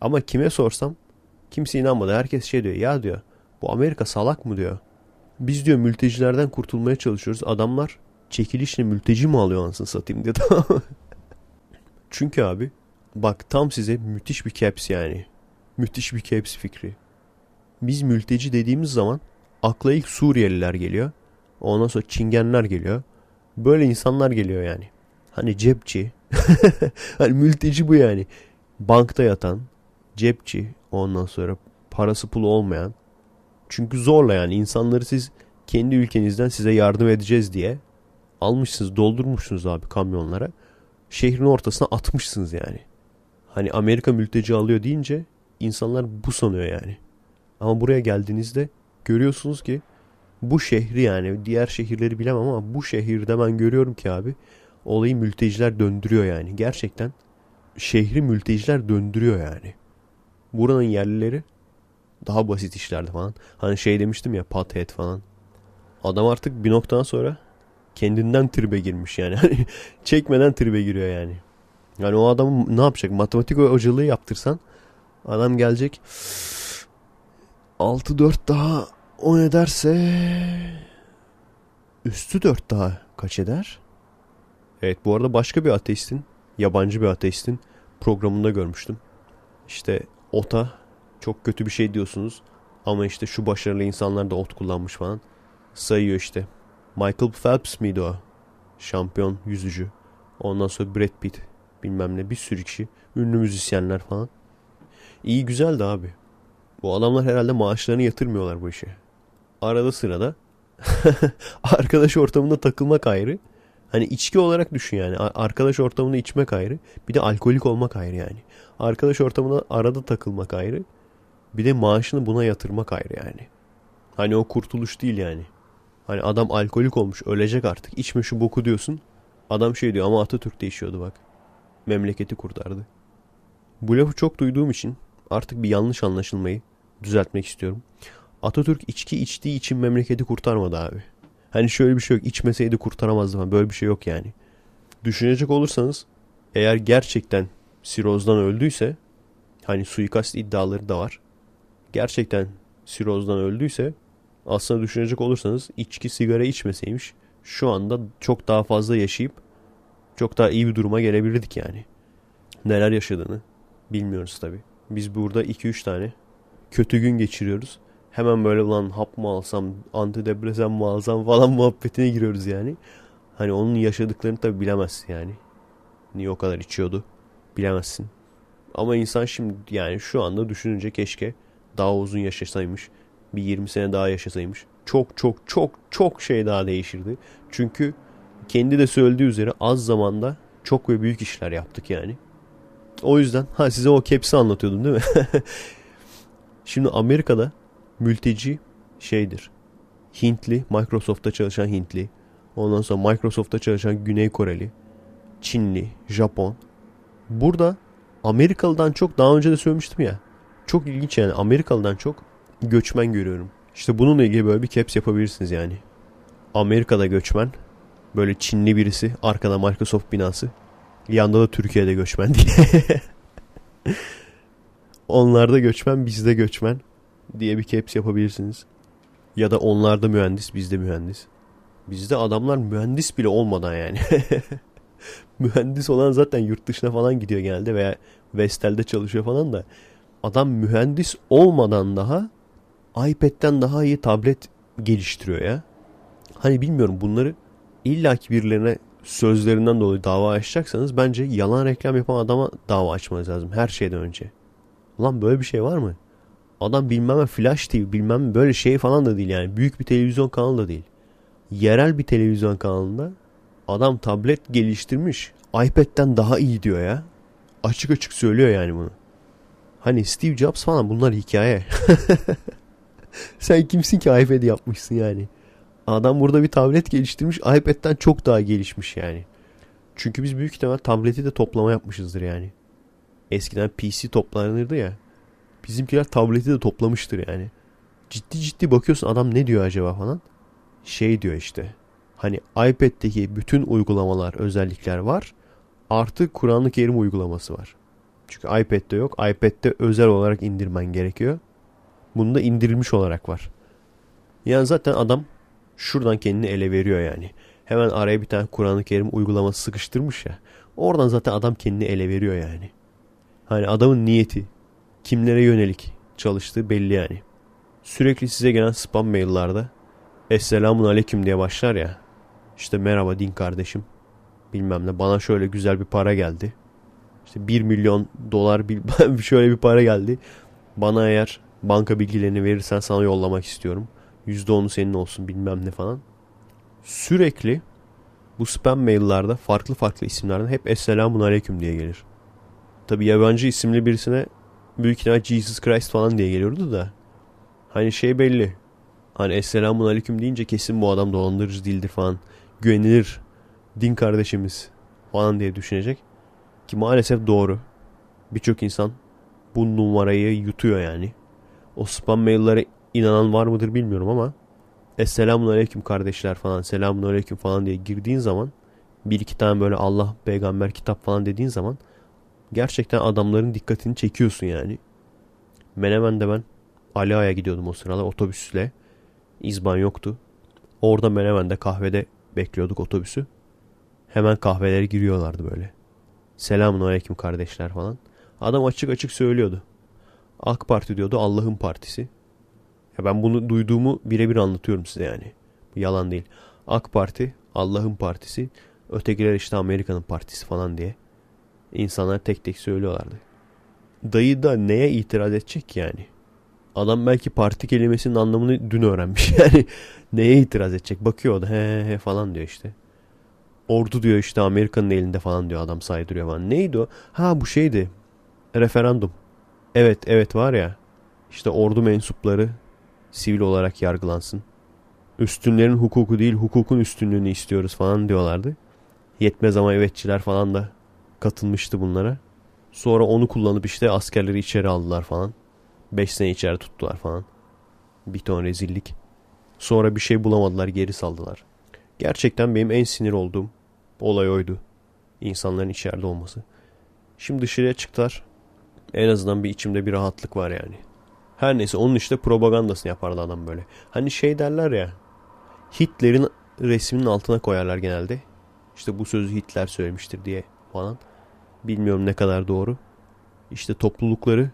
Ama kime sorsam kimse inanmadı. Herkes şey diyor ya diyor bu Amerika salak mı diyor. Biz diyor mültecilerden kurtulmaya çalışıyoruz. Adamlar çekilişle mülteci mi alıyor anasını satayım diyor. Çünkü abi bak tam size müthiş bir caps yani. Müthiş bir caps fikri. Biz mülteci dediğimiz zaman akla ilk Suriyeliler geliyor. Ondan sonra Çingenler geliyor. Böyle insanlar geliyor yani. Hani cepçi. hani mülteci bu yani. Bankta yatan, cepçi, ondan sonra parası pulu olmayan. Çünkü zorla yani insanları siz kendi ülkenizden size yardım edeceğiz diye almışsınız, doldurmuşsunuz abi kamyonlara. Şehrin ortasına atmışsınız yani. Hani Amerika mülteci alıyor deyince insanlar bu sanıyor yani. Ama buraya geldiğinizde görüyorsunuz ki bu şehri yani diğer şehirleri bilemem ama bu şehirde ben görüyorum ki abi olayı mülteciler döndürüyor yani. Gerçekten şehri mülteciler döndürüyor yani. Buranın yerlileri daha basit işlerde falan. Hani şey demiştim ya pathead falan. Adam artık bir noktadan sonra kendinden tribe girmiş yani. Çekmeden tribe giriyor yani. Yani o adam ne yapacak? Matematik hocalığı yaptırsan adam gelecek 6-4 daha o ne derse üstü 4 daha kaç eder? Evet bu arada başka bir ateistin, yabancı bir ateistin programında görmüştüm. İşte ota çok kötü bir şey diyorsunuz ama işte şu başarılı insanlar da ot kullanmış falan. Sayıyor işte. Michael Phelps miydi o? Şampiyon yüzücü. Ondan sonra Brad Pitt bilmem ne bir sürü kişi. Ünlü müzisyenler falan. İyi güzeldi abi. Bu adamlar herhalde maaşlarını yatırmıyorlar bu işe. Arada sırada arkadaş ortamında takılmak ayrı. Hani içki olarak düşün yani. Arkadaş ortamında içmek ayrı. Bir de alkolik olmak ayrı yani. Arkadaş ortamında arada takılmak ayrı. Bir de maaşını buna yatırmak ayrı yani. Hani o kurtuluş değil yani. Hani adam alkolik olmuş ölecek artık. İçme şu boku diyorsun. Adam şey diyor ama Atatürk değişiyordu bak. Memleketi kurtardı. Bu lafı çok duyduğum için artık bir yanlış anlaşılmayı düzeltmek istiyorum. Atatürk içki içtiği için memleketi kurtarmadı abi. Hani şöyle bir şey yok. İçmeseydi kurtaramazdı falan. Böyle bir şey yok yani. Düşünecek olursanız eğer gerçekten sirozdan öldüyse hani suikast iddiaları da var. Gerçekten sirozdan öldüyse aslında düşünecek olursanız içki sigara içmeseymiş şu anda çok daha fazla yaşayıp çok daha iyi bir duruma gelebilirdik yani. Neler yaşadığını bilmiyoruz tabi. Biz burada 2-3 tane kötü gün geçiriyoruz. Hemen böyle ulan hap mı alsam, antidepresan mı alsam falan muhabbetine giriyoruz yani. Hani onun yaşadıklarını tabi bilemezsin yani. Niye o kadar içiyordu bilemezsin. Ama insan şimdi yani şu anda düşününce keşke daha uzun yaşasaymış. Bir 20 sene daha yaşasaymış. Çok çok çok çok şey daha değişirdi. Çünkü kendi de söylediği üzere az zamanda çok ve büyük işler yaptık yani. O yüzden ha size o kepsi anlatıyordum değil mi? Şimdi Amerika'da mülteci şeydir. Hintli, Microsoft'ta çalışan Hintli. Ondan sonra Microsoft'ta çalışan Güney Koreli, Çinli, Japon. Burada Amerikalı'dan çok daha önce de söylemiştim ya. Çok ilginç yani Amerikalı'dan çok göçmen görüyorum. İşte bununla ilgili böyle bir caps yapabilirsiniz yani. Amerika'da göçmen. Böyle Çinli birisi. Arkada Microsoft binası. Yanda da Türkiye'de göçmen diye. Onlarda göçmen bizde göçmen diye bir caps yapabilirsiniz. Ya da onlarda mühendis bizde mühendis. Bizde adamlar mühendis bile olmadan yani. mühendis olan zaten yurt dışına falan gidiyor genelde veya Vestel'de çalışıyor falan da adam mühendis olmadan daha iPad'den daha iyi tablet geliştiriyor ya. Hani bilmiyorum bunları illaki birilerine sözlerinden dolayı dava açacaksanız bence yalan reklam yapan adama dava açmanız lazım her şeyden önce. Lan böyle bir şey var mı? Adam bilmem Flash TV bilmem böyle şey falan da değil yani. Büyük bir televizyon kanalı da değil. Yerel bir televizyon kanalında adam tablet geliştirmiş. iPad'den daha iyi diyor ya. Açık açık söylüyor yani bunu. Hani Steve Jobs falan bunlar hikaye. Sen kimsin ki iPad yapmışsın yani. Adam burada bir tablet geliştirmiş. iPad'den çok daha gelişmiş yani. Çünkü biz büyük ihtimal tableti de toplama yapmışızdır yani. Eskiden PC toplanırdı ya. Bizimkiler tableti de toplamıştır yani. Ciddi ciddi bakıyorsun adam ne diyor acaba falan. Şey diyor işte. Hani iPad'deki bütün uygulamalar, özellikler var. Artı Kur'an-ı Kerim uygulaması var. Çünkü iPad'de yok. iPad'de özel olarak indirmen gerekiyor. Bunda indirilmiş olarak var. Yani zaten adam şuradan kendini ele veriyor yani. Hemen araya bir tane Kur'an-ı Kerim uygulaması sıkıştırmış ya. Oradan zaten adam kendini ele veriyor yani. Hani adamın niyeti kimlere yönelik çalıştığı belli yani. Sürekli size gelen spam maillerde Esselamun Aleyküm diye başlar ya. İşte merhaba din kardeşim. Bilmem ne bana şöyle güzel bir para geldi. İşte 1 milyon dolar bir, şöyle bir para geldi. Bana eğer banka bilgilerini verirsen sana yollamak istiyorum. %10'u senin olsun bilmem ne falan. Sürekli bu spam maillerde farklı farklı isimlerden hep Esselamun Aleyküm diye gelir. Tabi yabancı isimli birisine büyük ihtimal Jesus Christ falan diye geliyordu da. Hani şey belli. Hani Esselamun Aleyküm deyince kesin bu adam dolandırıcı değildir falan. Güvenilir din kardeşimiz falan diye düşünecek. Ki maalesef doğru. Birçok insan bu numarayı yutuyor yani. O spam maillere inanan var mıdır bilmiyorum ama Esselamun Aleyküm kardeşler falan Selamun Aleyküm falan diye girdiğin zaman bir iki tane böyle Allah peygamber kitap falan dediğin zaman gerçekten adamların dikkatini çekiyorsun yani. Menemen'de ben Ali gidiyordum o sırada otobüsle. İzban yoktu. Orada Menemen'de kahvede bekliyorduk otobüsü. Hemen kahvelere giriyorlardı böyle. Selamun aleyküm kardeşler falan. Adam açık açık söylüyordu. AK Parti diyordu Allah'ın partisi. Ya ben bunu duyduğumu birebir anlatıyorum size yani. Yalan değil. AK Parti Allah'ın partisi. Ötekiler işte Amerika'nın partisi falan diye. İnsanlar tek tek söylüyorlardı. Dayı da neye itiraz edecek yani? Adam belki parti kelimesinin anlamını dün öğrenmiş. Yani neye itiraz edecek? Bakıyor da he he falan diyor işte. Ordu diyor işte Amerika'nın elinde falan diyor adam saydırıyor falan. Neydi o? Ha bu şeydi. Referandum. Evet evet var ya. İşte ordu mensupları sivil olarak yargılansın. Üstünlerin hukuku değil hukukun üstünlüğünü istiyoruz falan diyorlardı. Yetmez ama evetçiler falan da katılmıştı bunlara. Sonra onu kullanıp işte askerleri içeri aldılar falan. 5 sene içeri tuttular falan. Bir ton rezillik. Sonra bir şey bulamadılar geri saldılar. Gerçekten benim en sinir olduğum olay oydu. İnsanların içeride olması. Şimdi dışarıya çıktılar. En azından bir içimde bir rahatlık var yani. Her neyse onun işte propagandasını yapardı adam böyle. Hani şey derler ya. Hitler'in resminin altına koyarlar genelde. İşte bu sözü Hitler söylemiştir diye falan. Bilmiyorum ne kadar doğru. İşte toplulukları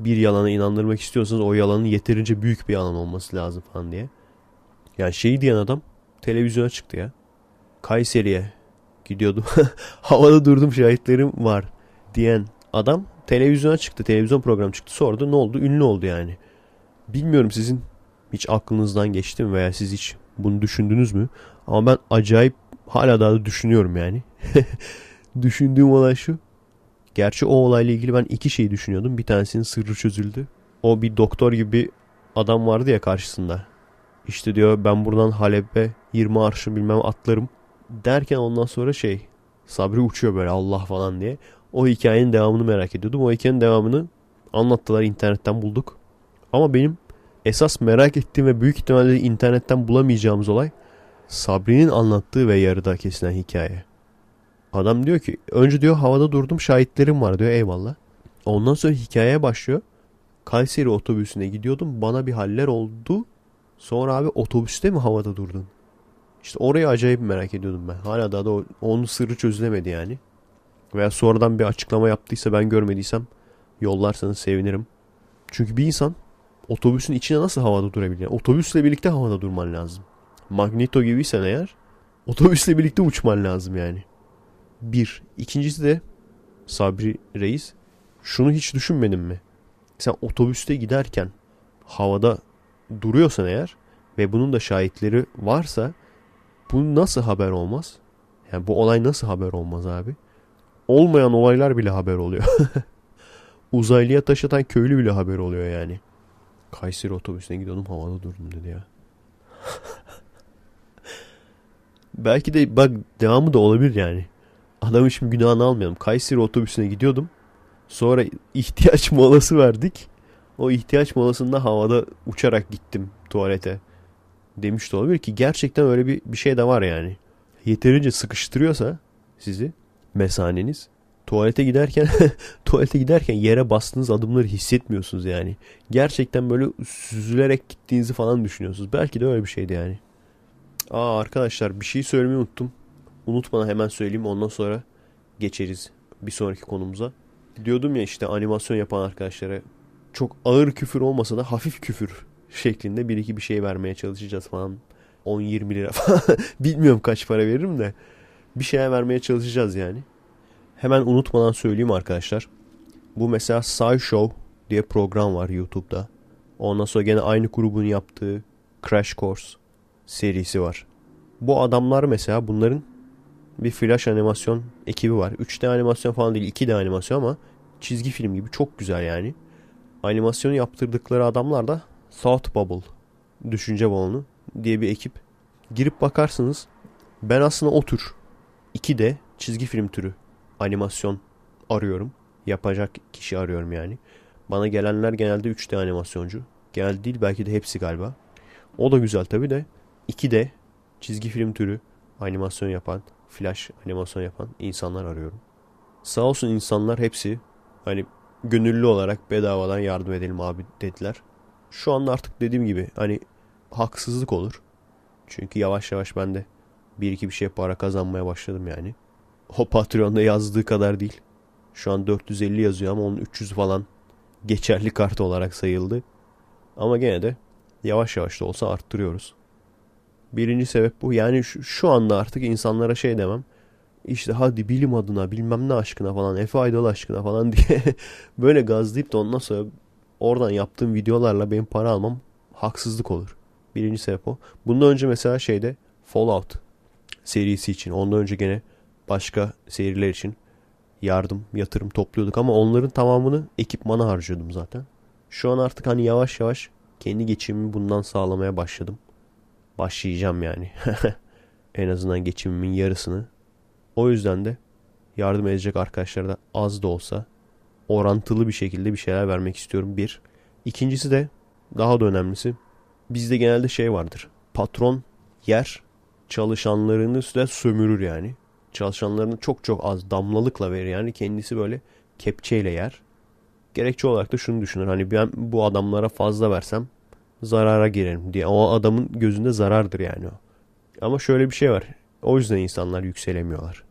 bir yalana inandırmak istiyorsanız o yalanın yeterince büyük bir yalan olması lazım falan diye. Yani şey diyen adam televizyona çıktı ya. Kayseri'ye gidiyordum. Havada durdum şahitlerim var diyen adam televizyona çıktı. Televizyon programı çıktı. Sordu ne oldu? Ünlü oldu yani. Bilmiyorum sizin hiç aklınızdan geçti mi veya siz hiç bunu düşündünüz mü? Ama ben acayip hala daha da düşünüyorum yani. Düşündüğüm olay şu. Gerçi o olayla ilgili ben iki şey düşünüyordum. Bir tanesinin sırrı çözüldü. O bir doktor gibi adam vardı ya karşısında. İşte diyor ben buradan Halep'e 20 arşın bilmem atlarım. Derken ondan sonra şey Sabri uçuyor böyle Allah falan diye. O hikayenin devamını merak ediyordum. O hikayenin devamını anlattılar internetten bulduk. Ama benim esas merak ettiğim ve büyük ihtimalle internetten bulamayacağımız olay Sabri'nin anlattığı ve yarıda kesilen hikaye. Adam diyor ki önce diyor havada durdum şahitlerim var diyor eyvallah. Ondan sonra hikayeye başlıyor. Kayseri otobüsüne gidiyordum bana bir haller oldu. Sonra abi otobüste mi havada durdun? İşte orayı acayip merak ediyordum ben. Hala daha da onun sırrı çözülemedi yani. Veya sonradan bir açıklama yaptıysa ben görmediysem yollarsanız sevinirim. Çünkü bir insan otobüsün içine nasıl havada durabilir? Otobüsle birlikte havada durman lazım. Magneto gibiysen eğer otobüsle birlikte uçman lazım yani. Bir. İkincisi de Sabri Reis şunu hiç düşünmedin mi? Sen otobüste giderken havada duruyorsan eğer ve bunun da şahitleri varsa bu nasıl haber olmaz? Yani bu olay nasıl haber olmaz abi? Olmayan olaylar bile haber oluyor. Uzaylıya taş atan köylü bile haber oluyor yani. Kayseri otobüsüne gidiyordum havada durdum dedi ya. Belki de bak devamı da olabilir yani. Adamın şimdi günahını almayalım. Kayseri otobüsüne gidiyordum. Sonra ihtiyaç molası verdik. O ihtiyaç molasında havada uçarak gittim tuvalete. Demiş de olabilir ki gerçekten öyle bir, bir şey de var yani. Yeterince sıkıştırıyorsa sizi mesaneniz tuvalete giderken tuvalete giderken yere bastığınız adımları hissetmiyorsunuz yani. Gerçekten böyle süzülerek gittiğinizi falan düşünüyorsunuz. Belki de öyle bir şeydi yani. Aa arkadaşlar bir şey söylemeyi unuttum. Unutmadan hemen söyleyeyim ondan sonra geçeriz bir sonraki konumuza. Diyordum ya işte animasyon yapan arkadaşlara çok ağır küfür olmasa da hafif küfür şeklinde bir iki bir şey vermeye çalışacağız falan. 10-20 lira falan. Bilmiyorum kaç para veririm de bir şeye vermeye çalışacağız yani. Hemen unutmadan söyleyeyim arkadaşlar. Bu mesela SciShow diye program var YouTube'da. Ondan sonra gene aynı grubun yaptığı Crash Course serisi var. Bu adamlar mesela bunların bir flash animasyon ekibi var. 3D animasyon falan değil 2D animasyon ama çizgi film gibi çok güzel yani. Animasyonu yaptırdıkları adamlar da Thought Bubble düşünce balonu diye bir ekip. Girip bakarsınız ben aslında o tür 2D çizgi film türü animasyon arıyorum. Yapacak kişi arıyorum yani. Bana gelenler genelde 3D animasyoncu. Genelde değil belki de hepsi galiba. O da güzel tabi de 2D çizgi film türü animasyon yapan, flash animasyon yapan insanlar arıyorum. Sağ olsun insanlar hepsi hani gönüllü olarak bedavadan yardım edelim abi dediler. Şu anda artık dediğim gibi hani haksızlık olur. Çünkü yavaş yavaş ben de bir iki bir şey para kazanmaya başladım yani. O Patreon'da yazdığı kadar değil. Şu an 450 yazıyor ama onun 300 falan geçerli kart olarak sayıldı. Ama gene de yavaş yavaş da olsa arttırıyoruz. Birinci sebep bu. Yani şu, şu anda artık insanlara şey demem. İşte hadi bilim adına bilmem ne aşkına falan Efe Aydalı aşkına falan diye böyle gazlayıp da ondan sonra oradan yaptığım videolarla benim para almam haksızlık olur. Birinci sebep o. Bundan önce mesela şeyde Fallout serisi için ondan önce gene başka seriler için yardım, yatırım topluyorduk ama onların tamamını ekipmana harcıyordum zaten. Şu an artık hani yavaş yavaş kendi geçimimi bundan sağlamaya başladım. Başlayacağım yani. en azından geçimimin yarısını. O yüzden de yardım edecek arkadaşlara da az da olsa orantılı bir şekilde bir şeyler vermek istiyorum. Bir. İkincisi de daha da önemlisi bizde genelde şey vardır. Patron yer çalışanlarını da sömürür yani. Çalışanlarını çok çok az damlalıkla verir yani kendisi böyle kepçeyle yer. Gerekçe olarak da şunu düşünür. Hani ben bu adamlara fazla versem zarara girerim diye. O adamın gözünde zarardır yani o. Ama şöyle bir şey var. O yüzden insanlar yükselemiyorlar.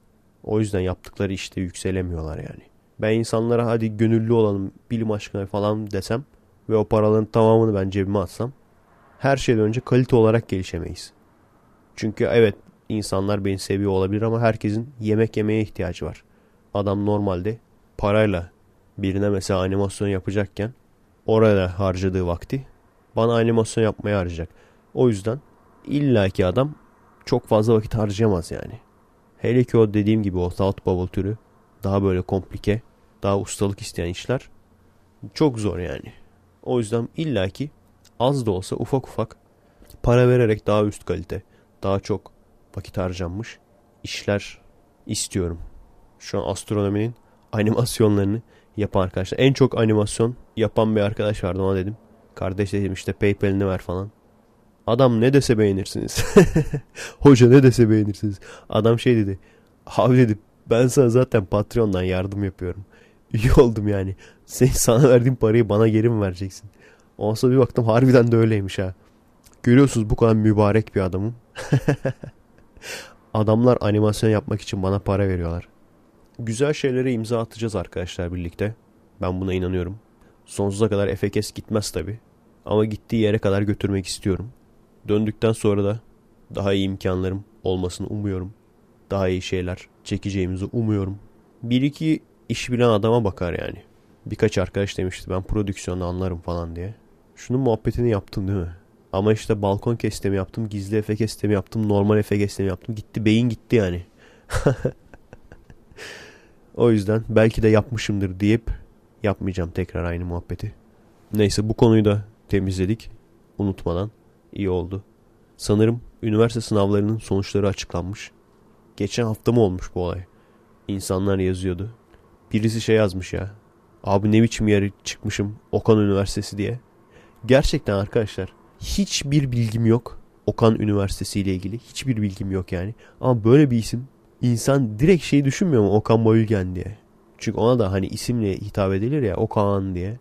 O yüzden yaptıkları işte yükselemiyorlar yani. Ben insanlara hadi gönüllü olalım bilim aşkına falan desem ve o paraların tamamını ben cebime atsam her şeyden önce kalite olarak gelişemeyiz. Çünkü evet insanlar beni seviyor olabilir ama herkesin yemek yemeye ihtiyacı var. Adam normalde parayla birine mesela animasyon yapacakken oraya harcadığı vakti bana animasyon yapmaya harcayacak. O yüzden illaki adam çok fazla vakit harcayamaz yani. Hele ki o dediğim gibi o Thought Bubble türü daha böyle komplike, daha ustalık isteyen işler çok zor yani. O yüzden illaki az da olsa ufak ufak para vererek daha üst kalite, daha çok vakit harcanmış işler istiyorum. Şu an astronominin animasyonlarını yapan arkadaşlar. En çok animasyon yapan bir arkadaş vardı ona dedim. Kardeş dedim işte Paypal'ini ver falan. Adam ne dese beğenirsiniz. Hoca ne dese beğenirsiniz. Adam şey dedi. Abi dedi ben sana zaten Patreon'dan yardım yapıyorum. İyi oldum yani. Sen, sana verdiğim parayı bana geri mi vereceksin? Sonra bir baktım harbiden de öyleymiş ha. Görüyorsunuz bu kadar mübarek bir adamım. Adamlar animasyon yapmak için bana para veriyorlar. Güzel şeylere imza atacağız arkadaşlar birlikte. Ben buna inanıyorum. Sonsuza kadar Efekes gitmez tabi. Ama gittiği yere kadar götürmek istiyorum. Döndükten sonra da daha iyi imkanlarım olmasını umuyorum. Daha iyi şeyler çekeceğimizi umuyorum. Bir iki iş bilen adama bakar yani. Birkaç arkadaş demişti ben prodüksiyonu anlarım falan diye. Şunun muhabbetini yaptım değil mi? Ama işte balkon kestemi yaptım, gizli efe kestemi yaptım, normal efe kestemi yaptım. Gitti beyin gitti yani. o yüzden belki de yapmışımdır deyip yapmayacağım tekrar aynı muhabbeti. Neyse bu konuyu da temizledik. Unutmadan iyi oldu. Sanırım üniversite sınavlarının sonuçları açıklanmış. Geçen hafta mı olmuş bu olay? İnsanlar yazıyordu. Birisi şey yazmış ya. Abi ne biçim yere çıkmışım Okan Üniversitesi diye. Gerçekten arkadaşlar hiçbir bilgim yok. Okan Üniversitesi ile ilgili hiçbir bilgim yok yani. Ama böyle bir isim insan direkt şey düşünmüyor mu Okan Bayülgen diye. Çünkü ona da hani isimle hitap edilir ya Okan diye.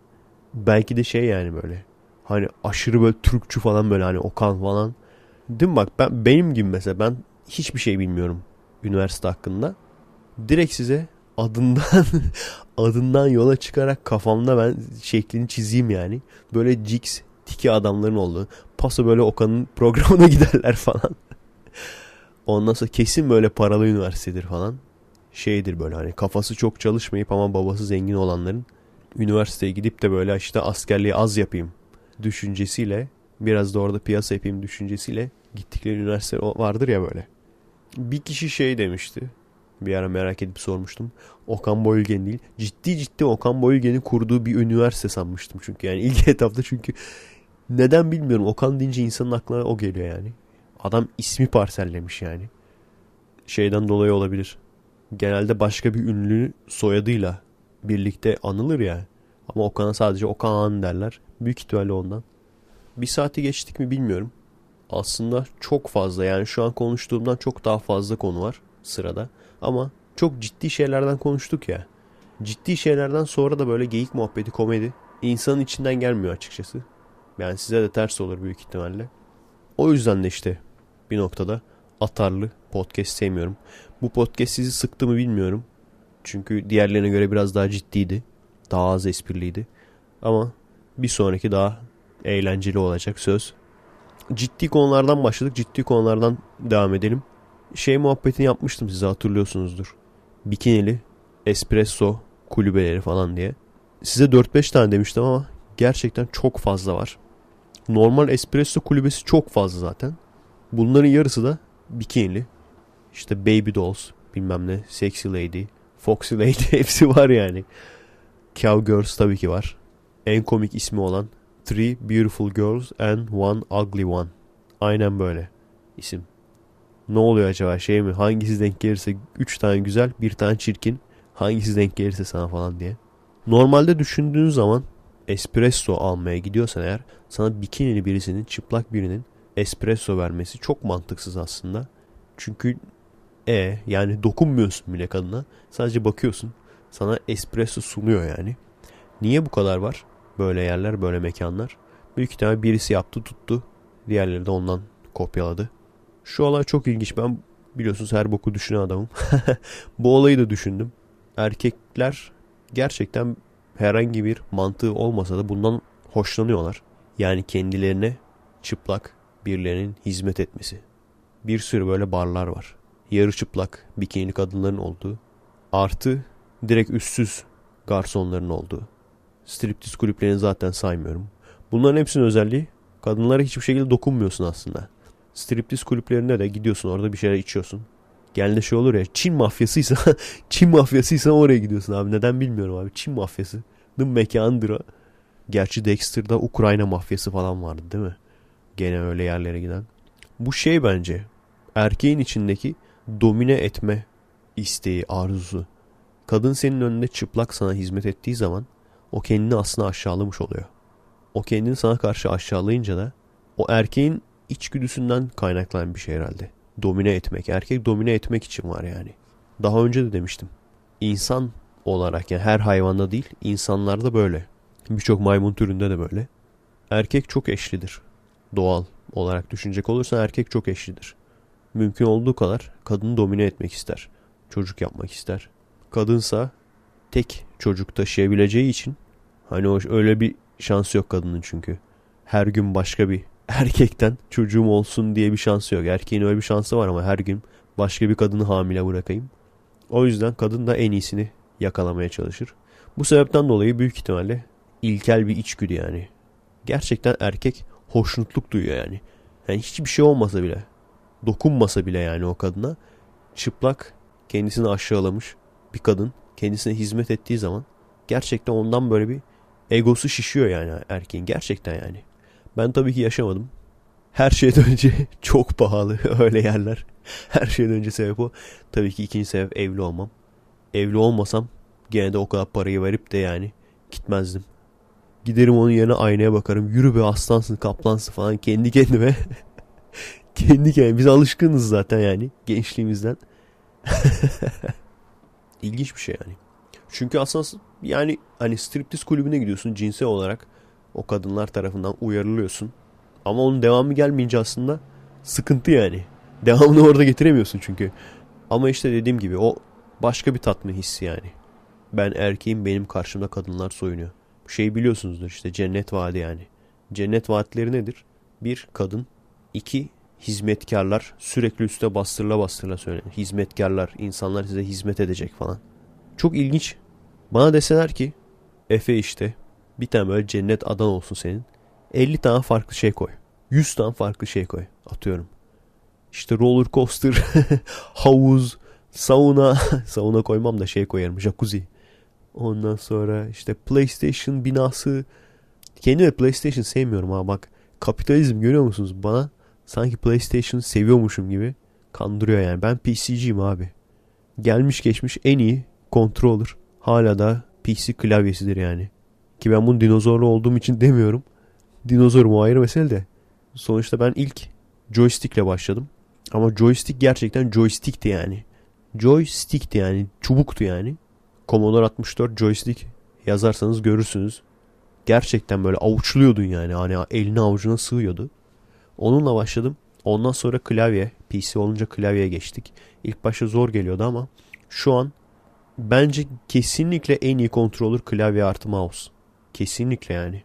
Belki de şey yani böyle. Hani aşırı böyle Türkçü falan böyle hani Okan falan. Değil mi bak ben benim gibi mesela ben hiçbir şey bilmiyorum üniversite hakkında. Direkt size adından adından yola çıkarak kafamda ben şeklini çizeyim yani. Böyle Jix tiki adamların olduğu. Paso böyle Okan'ın programına giderler falan. Ondan sonra kesin böyle paralı üniversitedir falan. Şeydir böyle hani kafası çok çalışmayıp ama babası zengin olanların üniversiteye gidip de böyle işte askerliği az yapayım düşüncesiyle biraz da orada piyasa yapayım düşüncesiyle gittikleri üniversite vardır ya böyle. Bir kişi şey demişti. Bir ara merak edip sormuştum. Okan Boyülgen değil. Ciddi ciddi Okan Boyülgen'in kurduğu bir üniversite sanmıştım çünkü. Yani ilk etapta çünkü neden bilmiyorum. Okan deyince insanın aklına o geliyor yani. Adam ismi parsellemiş yani. Şeyden dolayı olabilir. Genelde başka bir ünlü soyadıyla birlikte anılır ya. Ama Okan'a sadece Okan derler. Büyük ihtimalle ondan. Bir saati geçtik mi bilmiyorum. Aslında çok fazla yani şu an konuştuğumdan çok daha fazla konu var sırada. Ama çok ciddi şeylerden konuştuk ya. Ciddi şeylerden sonra da böyle geyik muhabbeti, komedi insanın içinden gelmiyor açıkçası. Yani size de ters olur büyük ihtimalle. O yüzden de işte bir noktada atarlı podcast sevmiyorum. Bu podcast sizi sıktı mı bilmiyorum. Çünkü diğerlerine göre biraz daha ciddiydi. Daha az espriliydi. Ama bir sonraki daha eğlenceli olacak söz. Ciddi konulardan başladık. Ciddi konulardan devam edelim. Şey muhabbetini yapmıştım size hatırlıyorsunuzdur. Bikinili, espresso kulübeleri falan diye. Size 4-5 tane demiştim ama gerçekten çok fazla var. Normal espresso kulübesi çok fazla zaten. Bunların yarısı da bikinili. İşte Baby Dolls, bilmem ne, Sexy Lady, Foxy Lady hepsi var yani. Cowgirls tabii ki var. En komik ismi olan Three Beautiful Girls and One Ugly One. Aynen böyle isim. Ne oluyor acaba şey mi? Hangisi denk gelirse 3 tane güzel, bir tane çirkin. Hangisi denk gelirse sana falan diye. Normalde düşündüğün zaman espresso almaya gidiyorsan eğer sana bikinili birisinin, çıplak birinin espresso vermesi çok mantıksız aslında. Çünkü e yani dokunmuyorsun bile kadına. Sadece bakıyorsun. Sana espresso sunuyor yani. Niye bu kadar var? Böyle yerler, böyle mekanlar. Büyük ihtimalle birisi yaptı, tuttu. Diğerleri de ondan kopyaladı. Şu olay çok ilginç. Ben biliyorsunuz her boku düşünen adamım. bu olayı da düşündüm. Erkekler gerçekten herhangi bir mantığı olmasa da bundan hoşlanıyorlar. Yani kendilerine çıplak birilerinin hizmet etmesi. Bir sürü böyle barlar var. Yarı çıplak bikini kadınların olduğu. Artı direkt üstsüz garsonların olduğu. Striptiz kulüplerini zaten saymıyorum. Bunların hepsinin özelliği kadınlara hiçbir şekilde dokunmuyorsun aslında. Striptiz kulüplerinde de gidiyorsun orada bir şeyler içiyorsun. Genelde şey olur ya Çin mafyasıysa Çin mafyasıysa oraya gidiyorsun abi. Neden bilmiyorum abi. Çin mafyası. mekandır o. Gerçi Dexter'da Ukrayna mafyası falan vardı değil mi? Gene öyle yerlere giden. Bu şey bence erkeğin içindeki domine etme isteği, arzusu. Kadın senin önünde çıplak sana hizmet ettiği zaman o kendini aslında aşağılamış oluyor. O kendini sana karşı aşağılayınca da o erkeğin içgüdüsünden kaynaklanan bir şey herhalde. Domine etmek. Erkek domine etmek için var yani. Daha önce de demiştim. İnsan olarak yani her hayvanda değil insanlarda böyle. Birçok maymun türünde de böyle. Erkek çok eşlidir. Doğal olarak düşünecek olursa erkek çok eşlidir. Mümkün olduğu kadar kadını domine etmek ister. Çocuk yapmak ister. Kadınsa tek çocuk taşıyabileceği için hani o öyle bir şansı yok kadının çünkü. Her gün başka bir erkekten çocuğum olsun diye bir şansı yok. Erkeğin öyle bir şansı var ama her gün başka bir kadını hamile bırakayım. O yüzden kadın da en iyisini yakalamaya çalışır. Bu sebepten dolayı büyük ihtimalle ilkel bir içgüdü yani. Gerçekten erkek hoşnutluk duyuyor yani. Yani hiçbir şey olmasa bile, dokunmasa bile yani o kadına çıplak kendisini aşağılamış bir kadın kendisine hizmet ettiği zaman gerçekten ondan böyle bir egosu şişiyor yani erkeğin gerçekten yani. Ben tabii ki yaşamadım. Her şeyden önce çok pahalı öyle yerler. Her şeyden önce sebep o. Tabii ki ikinci sebep evli olmam. Evli olmasam gene de o kadar parayı verip de yani gitmezdim. Giderim onun yerine aynaya bakarım. Yürü be aslansın kaplansın falan kendi kendime. kendi kendime. Biz alışkınız zaten yani gençliğimizden. İlginç bir şey yani. Çünkü aslında yani hani striptiz kulübüne gidiyorsun cinsel olarak o kadınlar tarafından uyarılıyorsun. Ama onun devamı gelmeyince aslında sıkıntı yani. Devamını orada getiremiyorsun çünkü. Ama işte dediğim gibi o başka bir tatmin hissi yani. Ben erkeğim benim karşımda kadınlar soyunuyor. Bu şeyi biliyorsunuzdur işte cennet vaadi yani. Cennet vaatleri nedir? Bir kadın, iki hizmetkarlar sürekli üste bastırla bastırla söylenir. Hizmetkarlar, insanlar size hizmet edecek falan. Çok ilginç. Bana deseler ki Efe işte bir tane böyle cennet adan olsun senin. 50 tane farklı şey koy. 100 tane farklı şey koy. Atıyorum. İşte roller coaster, havuz, sauna. sauna koymam da şey koyarım. Jacuzzi. Ondan sonra işte PlayStation binası. Kendime PlayStation sevmiyorum ha bak. Kapitalizm görüyor musunuz? Bana sanki PlayStation seviyormuşum gibi kandırıyor yani. Ben PC'ciyim abi. Gelmiş geçmiş en iyi controller. Hala da PC klavyesidir yani. Ki ben bunu dinozorlu olduğum için demiyorum. Dinozorum o ayrı mesele de. Sonuçta ben ilk joystickle başladım. Ama joystick gerçekten joystickti yani. Joystickti yani. Çubuktu yani. Commodore 64 joystick yazarsanız görürsünüz. Gerçekten böyle avuçluyordun yani. Hani elini avucuna sığıyordu. Onunla başladım. Ondan sonra klavye. PC olunca klavyeye geçtik. İlk başta zor geliyordu ama şu an bence kesinlikle en iyi kontrolür klavye artı mouse. Kesinlikle yani.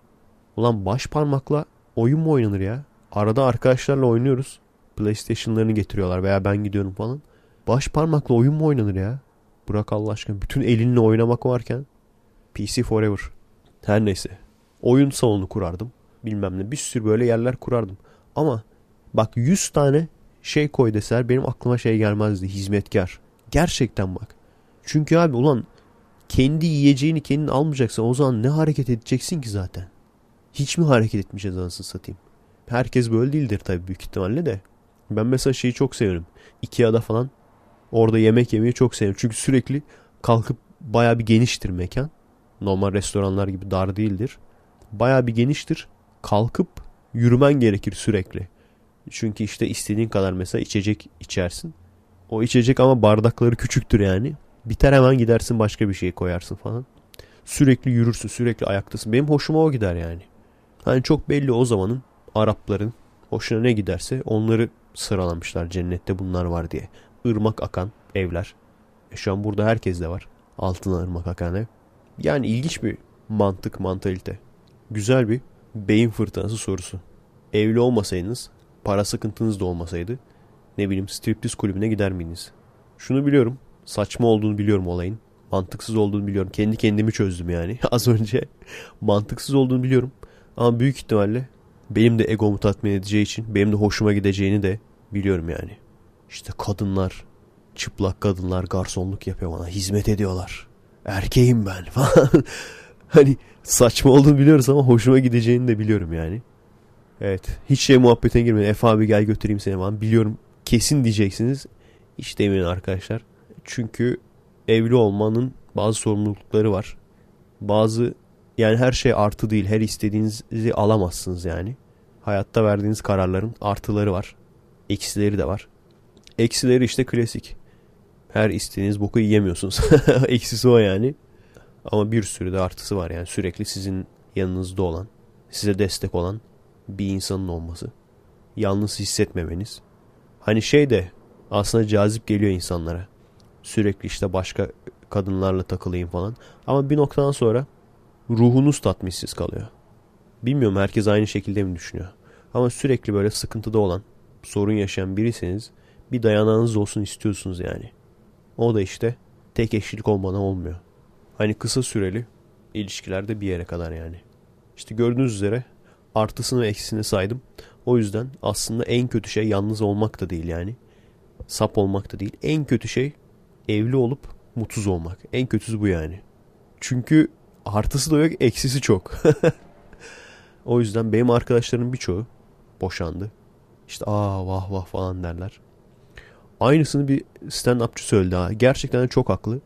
Ulan baş parmakla oyun mu oynanır ya? Arada arkadaşlarla oynuyoruz. PlayStation'larını getiriyorlar veya ben gidiyorum falan. Baş parmakla oyun mu oynanır ya? Bırak Allah aşkına. Bütün elinle oynamak varken PC forever. Her neyse. Oyun salonu kurardım. Bilmem ne. Bir sürü böyle yerler kurardım. Ama bak 100 tane şey koy deseler benim aklıma şey gelmezdi. Hizmetkar. Gerçekten bak. Çünkü abi ulan kendi yiyeceğini kendin almayacaksan o zaman ne hareket edeceksin ki zaten? Hiç mi hareket etmeyeceğiz anasını satayım? Herkes böyle değildir tabii büyük ihtimalle de. Ben mesela şeyi çok severim. Ikea'da falan orada yemek yemeyi çok severim. Çünkü sürekli kalkıp baya bir geniştir mekan. Normal restoranlar gibi dar değildir. Baya bir geniştir. Kalkıp yürümen gerekir sürekli. Çünkü işte istediğin kadar mesela içecek içersin. O içecek ama bardakları küçüktür yani. Biter hemen gidersin başka bir şey koyarsın falan. Sürekli yürürsün sürekli ayaktasın. Benim hoşuma o gider yani. Hani çok belli o zamanın Arapların hoşuna ne giderse onları sıralamışlar cennette bunlar var diye. Irmak akan evler. E şu an burada herkes de var. Altına ırmak akan ev. Yani ilginç bir mantık, mantalite. Güzel bir beyin fırtınası sorusu. Evli olmasaydınız, para sıkıntınız da olmasaydı ne bileyim striptiz kulübüne gider miydiniz? Şunu biliyorum. Saçma olduğunu biliyorum olayın. Mantıksız olduğunu biliyorum. Kendi kendimi çözdüm yani. Az önce mantıksız olduğunu biliyorum. Ama büyük ihtimalle benim de egomu tatmin edeceği için benim de hoşuma gideceğini de biliyorum yani. İşte kadınlar, çıplak kadınlar garsonluk yapıyor bana. Hizmet ediyorlar. Erkeğim ben falan. Hani saçma olduğunu biliyoruz ama hoşuma gideceğini de biliyorum yani. Evet. Hiç şey muhabbetine girmeyin. Efe abi gel götüreyim seni falan. Biliyorum kesin diyeceksiniz. Hiç demeyin arkadaşlar. Çünkü evli olmanın bazı sorumlulukları var. Bazı yani her şey artı değil. Her istediğinizi alamazsınız yani. Hayatta verdiğiniz kararların artıları var. Eksileri de var. Eksileri işte klasik. Her istediğiniz boku yiyemiyorsunuz. Eksisi o yani. Ama bir sürü de artısı var yani. Sürekli sizin yanınızda olan, size destek olan bir insanın olması. Yalnız hissetmemeniz. Hani şey de aslında cazip geliyor insanlara. Sürekli işte başka kadınlarla takılayım falan. Ama bir noktadan sonra ruhunuz tatminsiz kalıyor. Bilmiyorum herkes aynı şekilde mi düşünüyor. Ama sürekli böyle sıkıntıda olan, sorun yaşayan birisiniz bir dayanağınız olsun istiyorsunuz yani. O da işte tek eşlilik olmadan olmuyor. Hani kısa süreli ilişkilerde bir yere kadar yani. İşte gördüğünüz üzere artısını ve eksisini saydım. O yüzden aslında en kötü şey yalnız olmak da değil yani. Sap olmak da değil. En kötü şey evli olup mutsuz olmak. En kötüsü bu yani. Çünkü artısı da yok, eksisi çok. o yüzden benim arkadaşlarım birçoğu boşandı. İşte aa vah vah falan derler. Aynısını bir stand-upçı söyledi ha. Gerçekten çok haklı.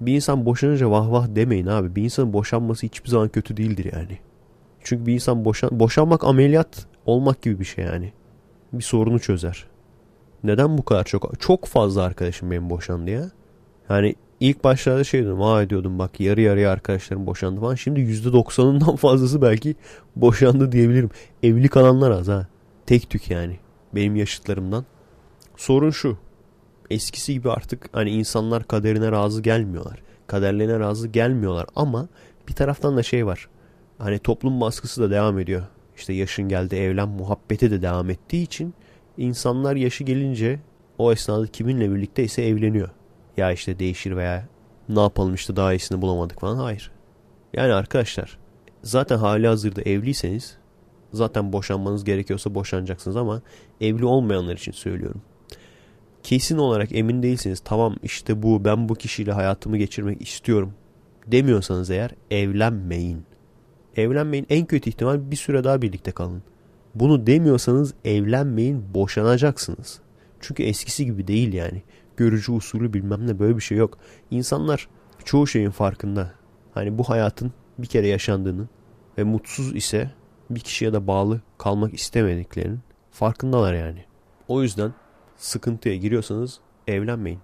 Bir insan boşanınca vah vah demeyin abi. Bir insanın boşanması hiçbir zaman kötü değildir yani. Çünkü bir insan boşan boşanmak ameliyat olmak gibi bir şey yani. Bir sorunu çözer. Neden bu kadar çok? Çok fazla arkadaşım benim boşandı ya. Yani ilk başlarda şey diyordum. Aa diyordum bak yarı yarıya arkadaşlarım boşandı falan. Şimdi %90'ından fazlası belki boşandı diyebilirim. Evli kalanlar az ha. Tek tük yani. Benim yaşıtlarımdan. Sorun şu. Eskisi gibi artık hani insanlar kaderine razı gelmiyorlar. Kaderlerine razı gelmiyorlar ama bir taraftan da şey var. Hani toplum baskısı da devam ediyor. İşte yaşın geldi evlen muhabbeti de devam ettiği için insanlar yaşı gelince o esnada kiminle birlikte ise evleniyor. Ya işte değişir veya ne yapalım işte daha iyisini bulamadık falan. Hayır. Yani arkadaşlar zaten hali hazırda evliyseniz zaten boşanmanız gerekiyorsa boşanacaksınız ama evli olmayanlar için söylüyorum. Kesin olarak emin değilsiniz. Tamam işte bu ben bu kişiyle hayatımı geçirmek istiyorum demiyorsanız eğer evlenmeyin. Evlenmeyin en kötü ihtimal bir süre daha birlikte kalın. Bunu demiyorsanız evlenmeyin boşanacaksınız. Çünkü eskisi gibi değil yani. Görücü usulü bilmem ne böyle bir şey yok. İnsanlar çoğu şeyin farkında. Hani bu hayatın bir kere yaşandığının ve mutsuz ise bir kişiye de bağlı kalmak istemediklerinin farkındalar yani. O yüzden sıkıntıya giriyorsanız evlenmeyin.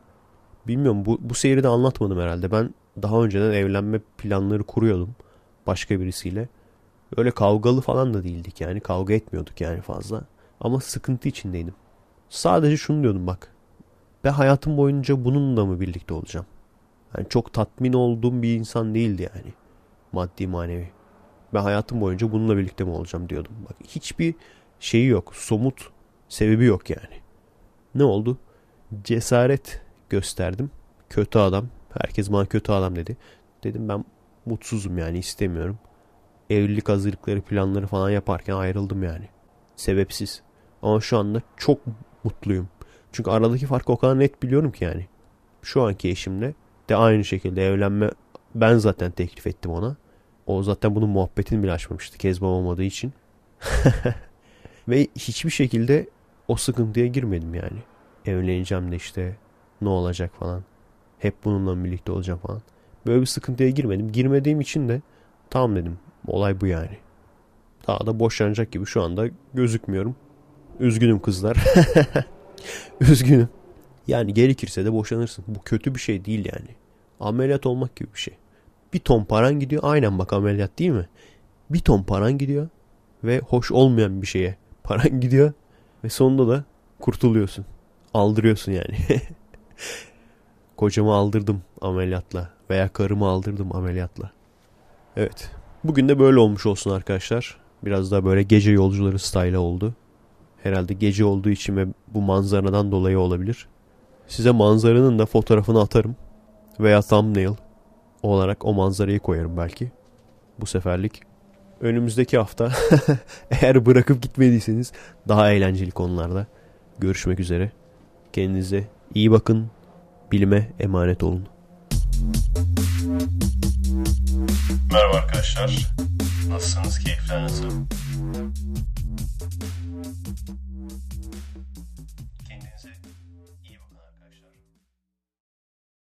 Bilmiyorum bu, bu seyri de anlatmadım herhalde. Ben daha önceden evlenme planları kuruyordum başka birisiyle. Öyle kavgalı falan da değildik yani. Kavga etmiyorduk yani fazla. Ama sıkıntı içindeydim. Sadece şunu diyordum bak. Ben hayatım boyunca bununla mı birlikte olacağım? Yani çok tatmin olduğum bir insan değildi yani. Maddi manevi. Ben hayatım boyunca bununla birlikte mi olacağım diyordum. Bak hiçbir şeyi yok. Somut sebebi yok yani. Ne oldu? Cesaret gösterdim. Kötü adam. Herkes bana kötü adam dedi. Dedim ben mutsuzum yani istemiyorum. Evlilik hazırlıkları planları falan yaparken ayrıldım yani. Sebepsiz. Ama şu anda çok mutluyum. Çünkü aradaki farkı o kadar net biliyorum ki yani. Şu anki eşimle de aynı şekilde evlenme ben zaten teklif ettim ona. O zaten bunun muhabbetini bile açmamıştı Kezban olmadığı için. Ve hiçbir şekilde o sıkıntıya girmedim yani. Evleneceğim de işte ne olacak falan. Hep bununla birlikte olacağım falan. Böyle bir sıkıntıya girmedim. Girmediğim için de tamam dedim. Olay bu yani. Daha da boşanacak gibi şu anda gözükmüyorum. Üzgünüm kızlar. Üzgünüm. Yani gerekirse de boşanırsın. Bu kötü bir şey değil yani. Ameliyat olmak gibi bir şey. Bir ton paran gidiyor. Aynen bak ameliyat değil mi? Bir ton paran gidiyor. Ve hoş olmayan bir şeye paran gidiyor. Ve sonunda da kurtuluyorsun. Aldırıyorsun yani. Kocamı aldırdım ameliyatla. Veya karımı aldırdım ameliyatla. Evet. Bugün de böyle olmuş olsun arkadaşlar. Biraz daha böyle gece yolcuları style oldu. Herhalde gece olduğu için ve bu manzaradan dolayı olabilir. Size manzaranın da fotoğrafını atarım. Veya thumbnail olarak o manzarayı koyarım belki. Bu seferlik. Önümüzdeki hafta eğer bırakıp gitmediyseniz daha eğlenceli konularda görüşmek üzere. Kendinize iyi bakın. Bilime emanet olun. Merhaba arkadaşlar. Nasılsınız? Keyifler nasıl?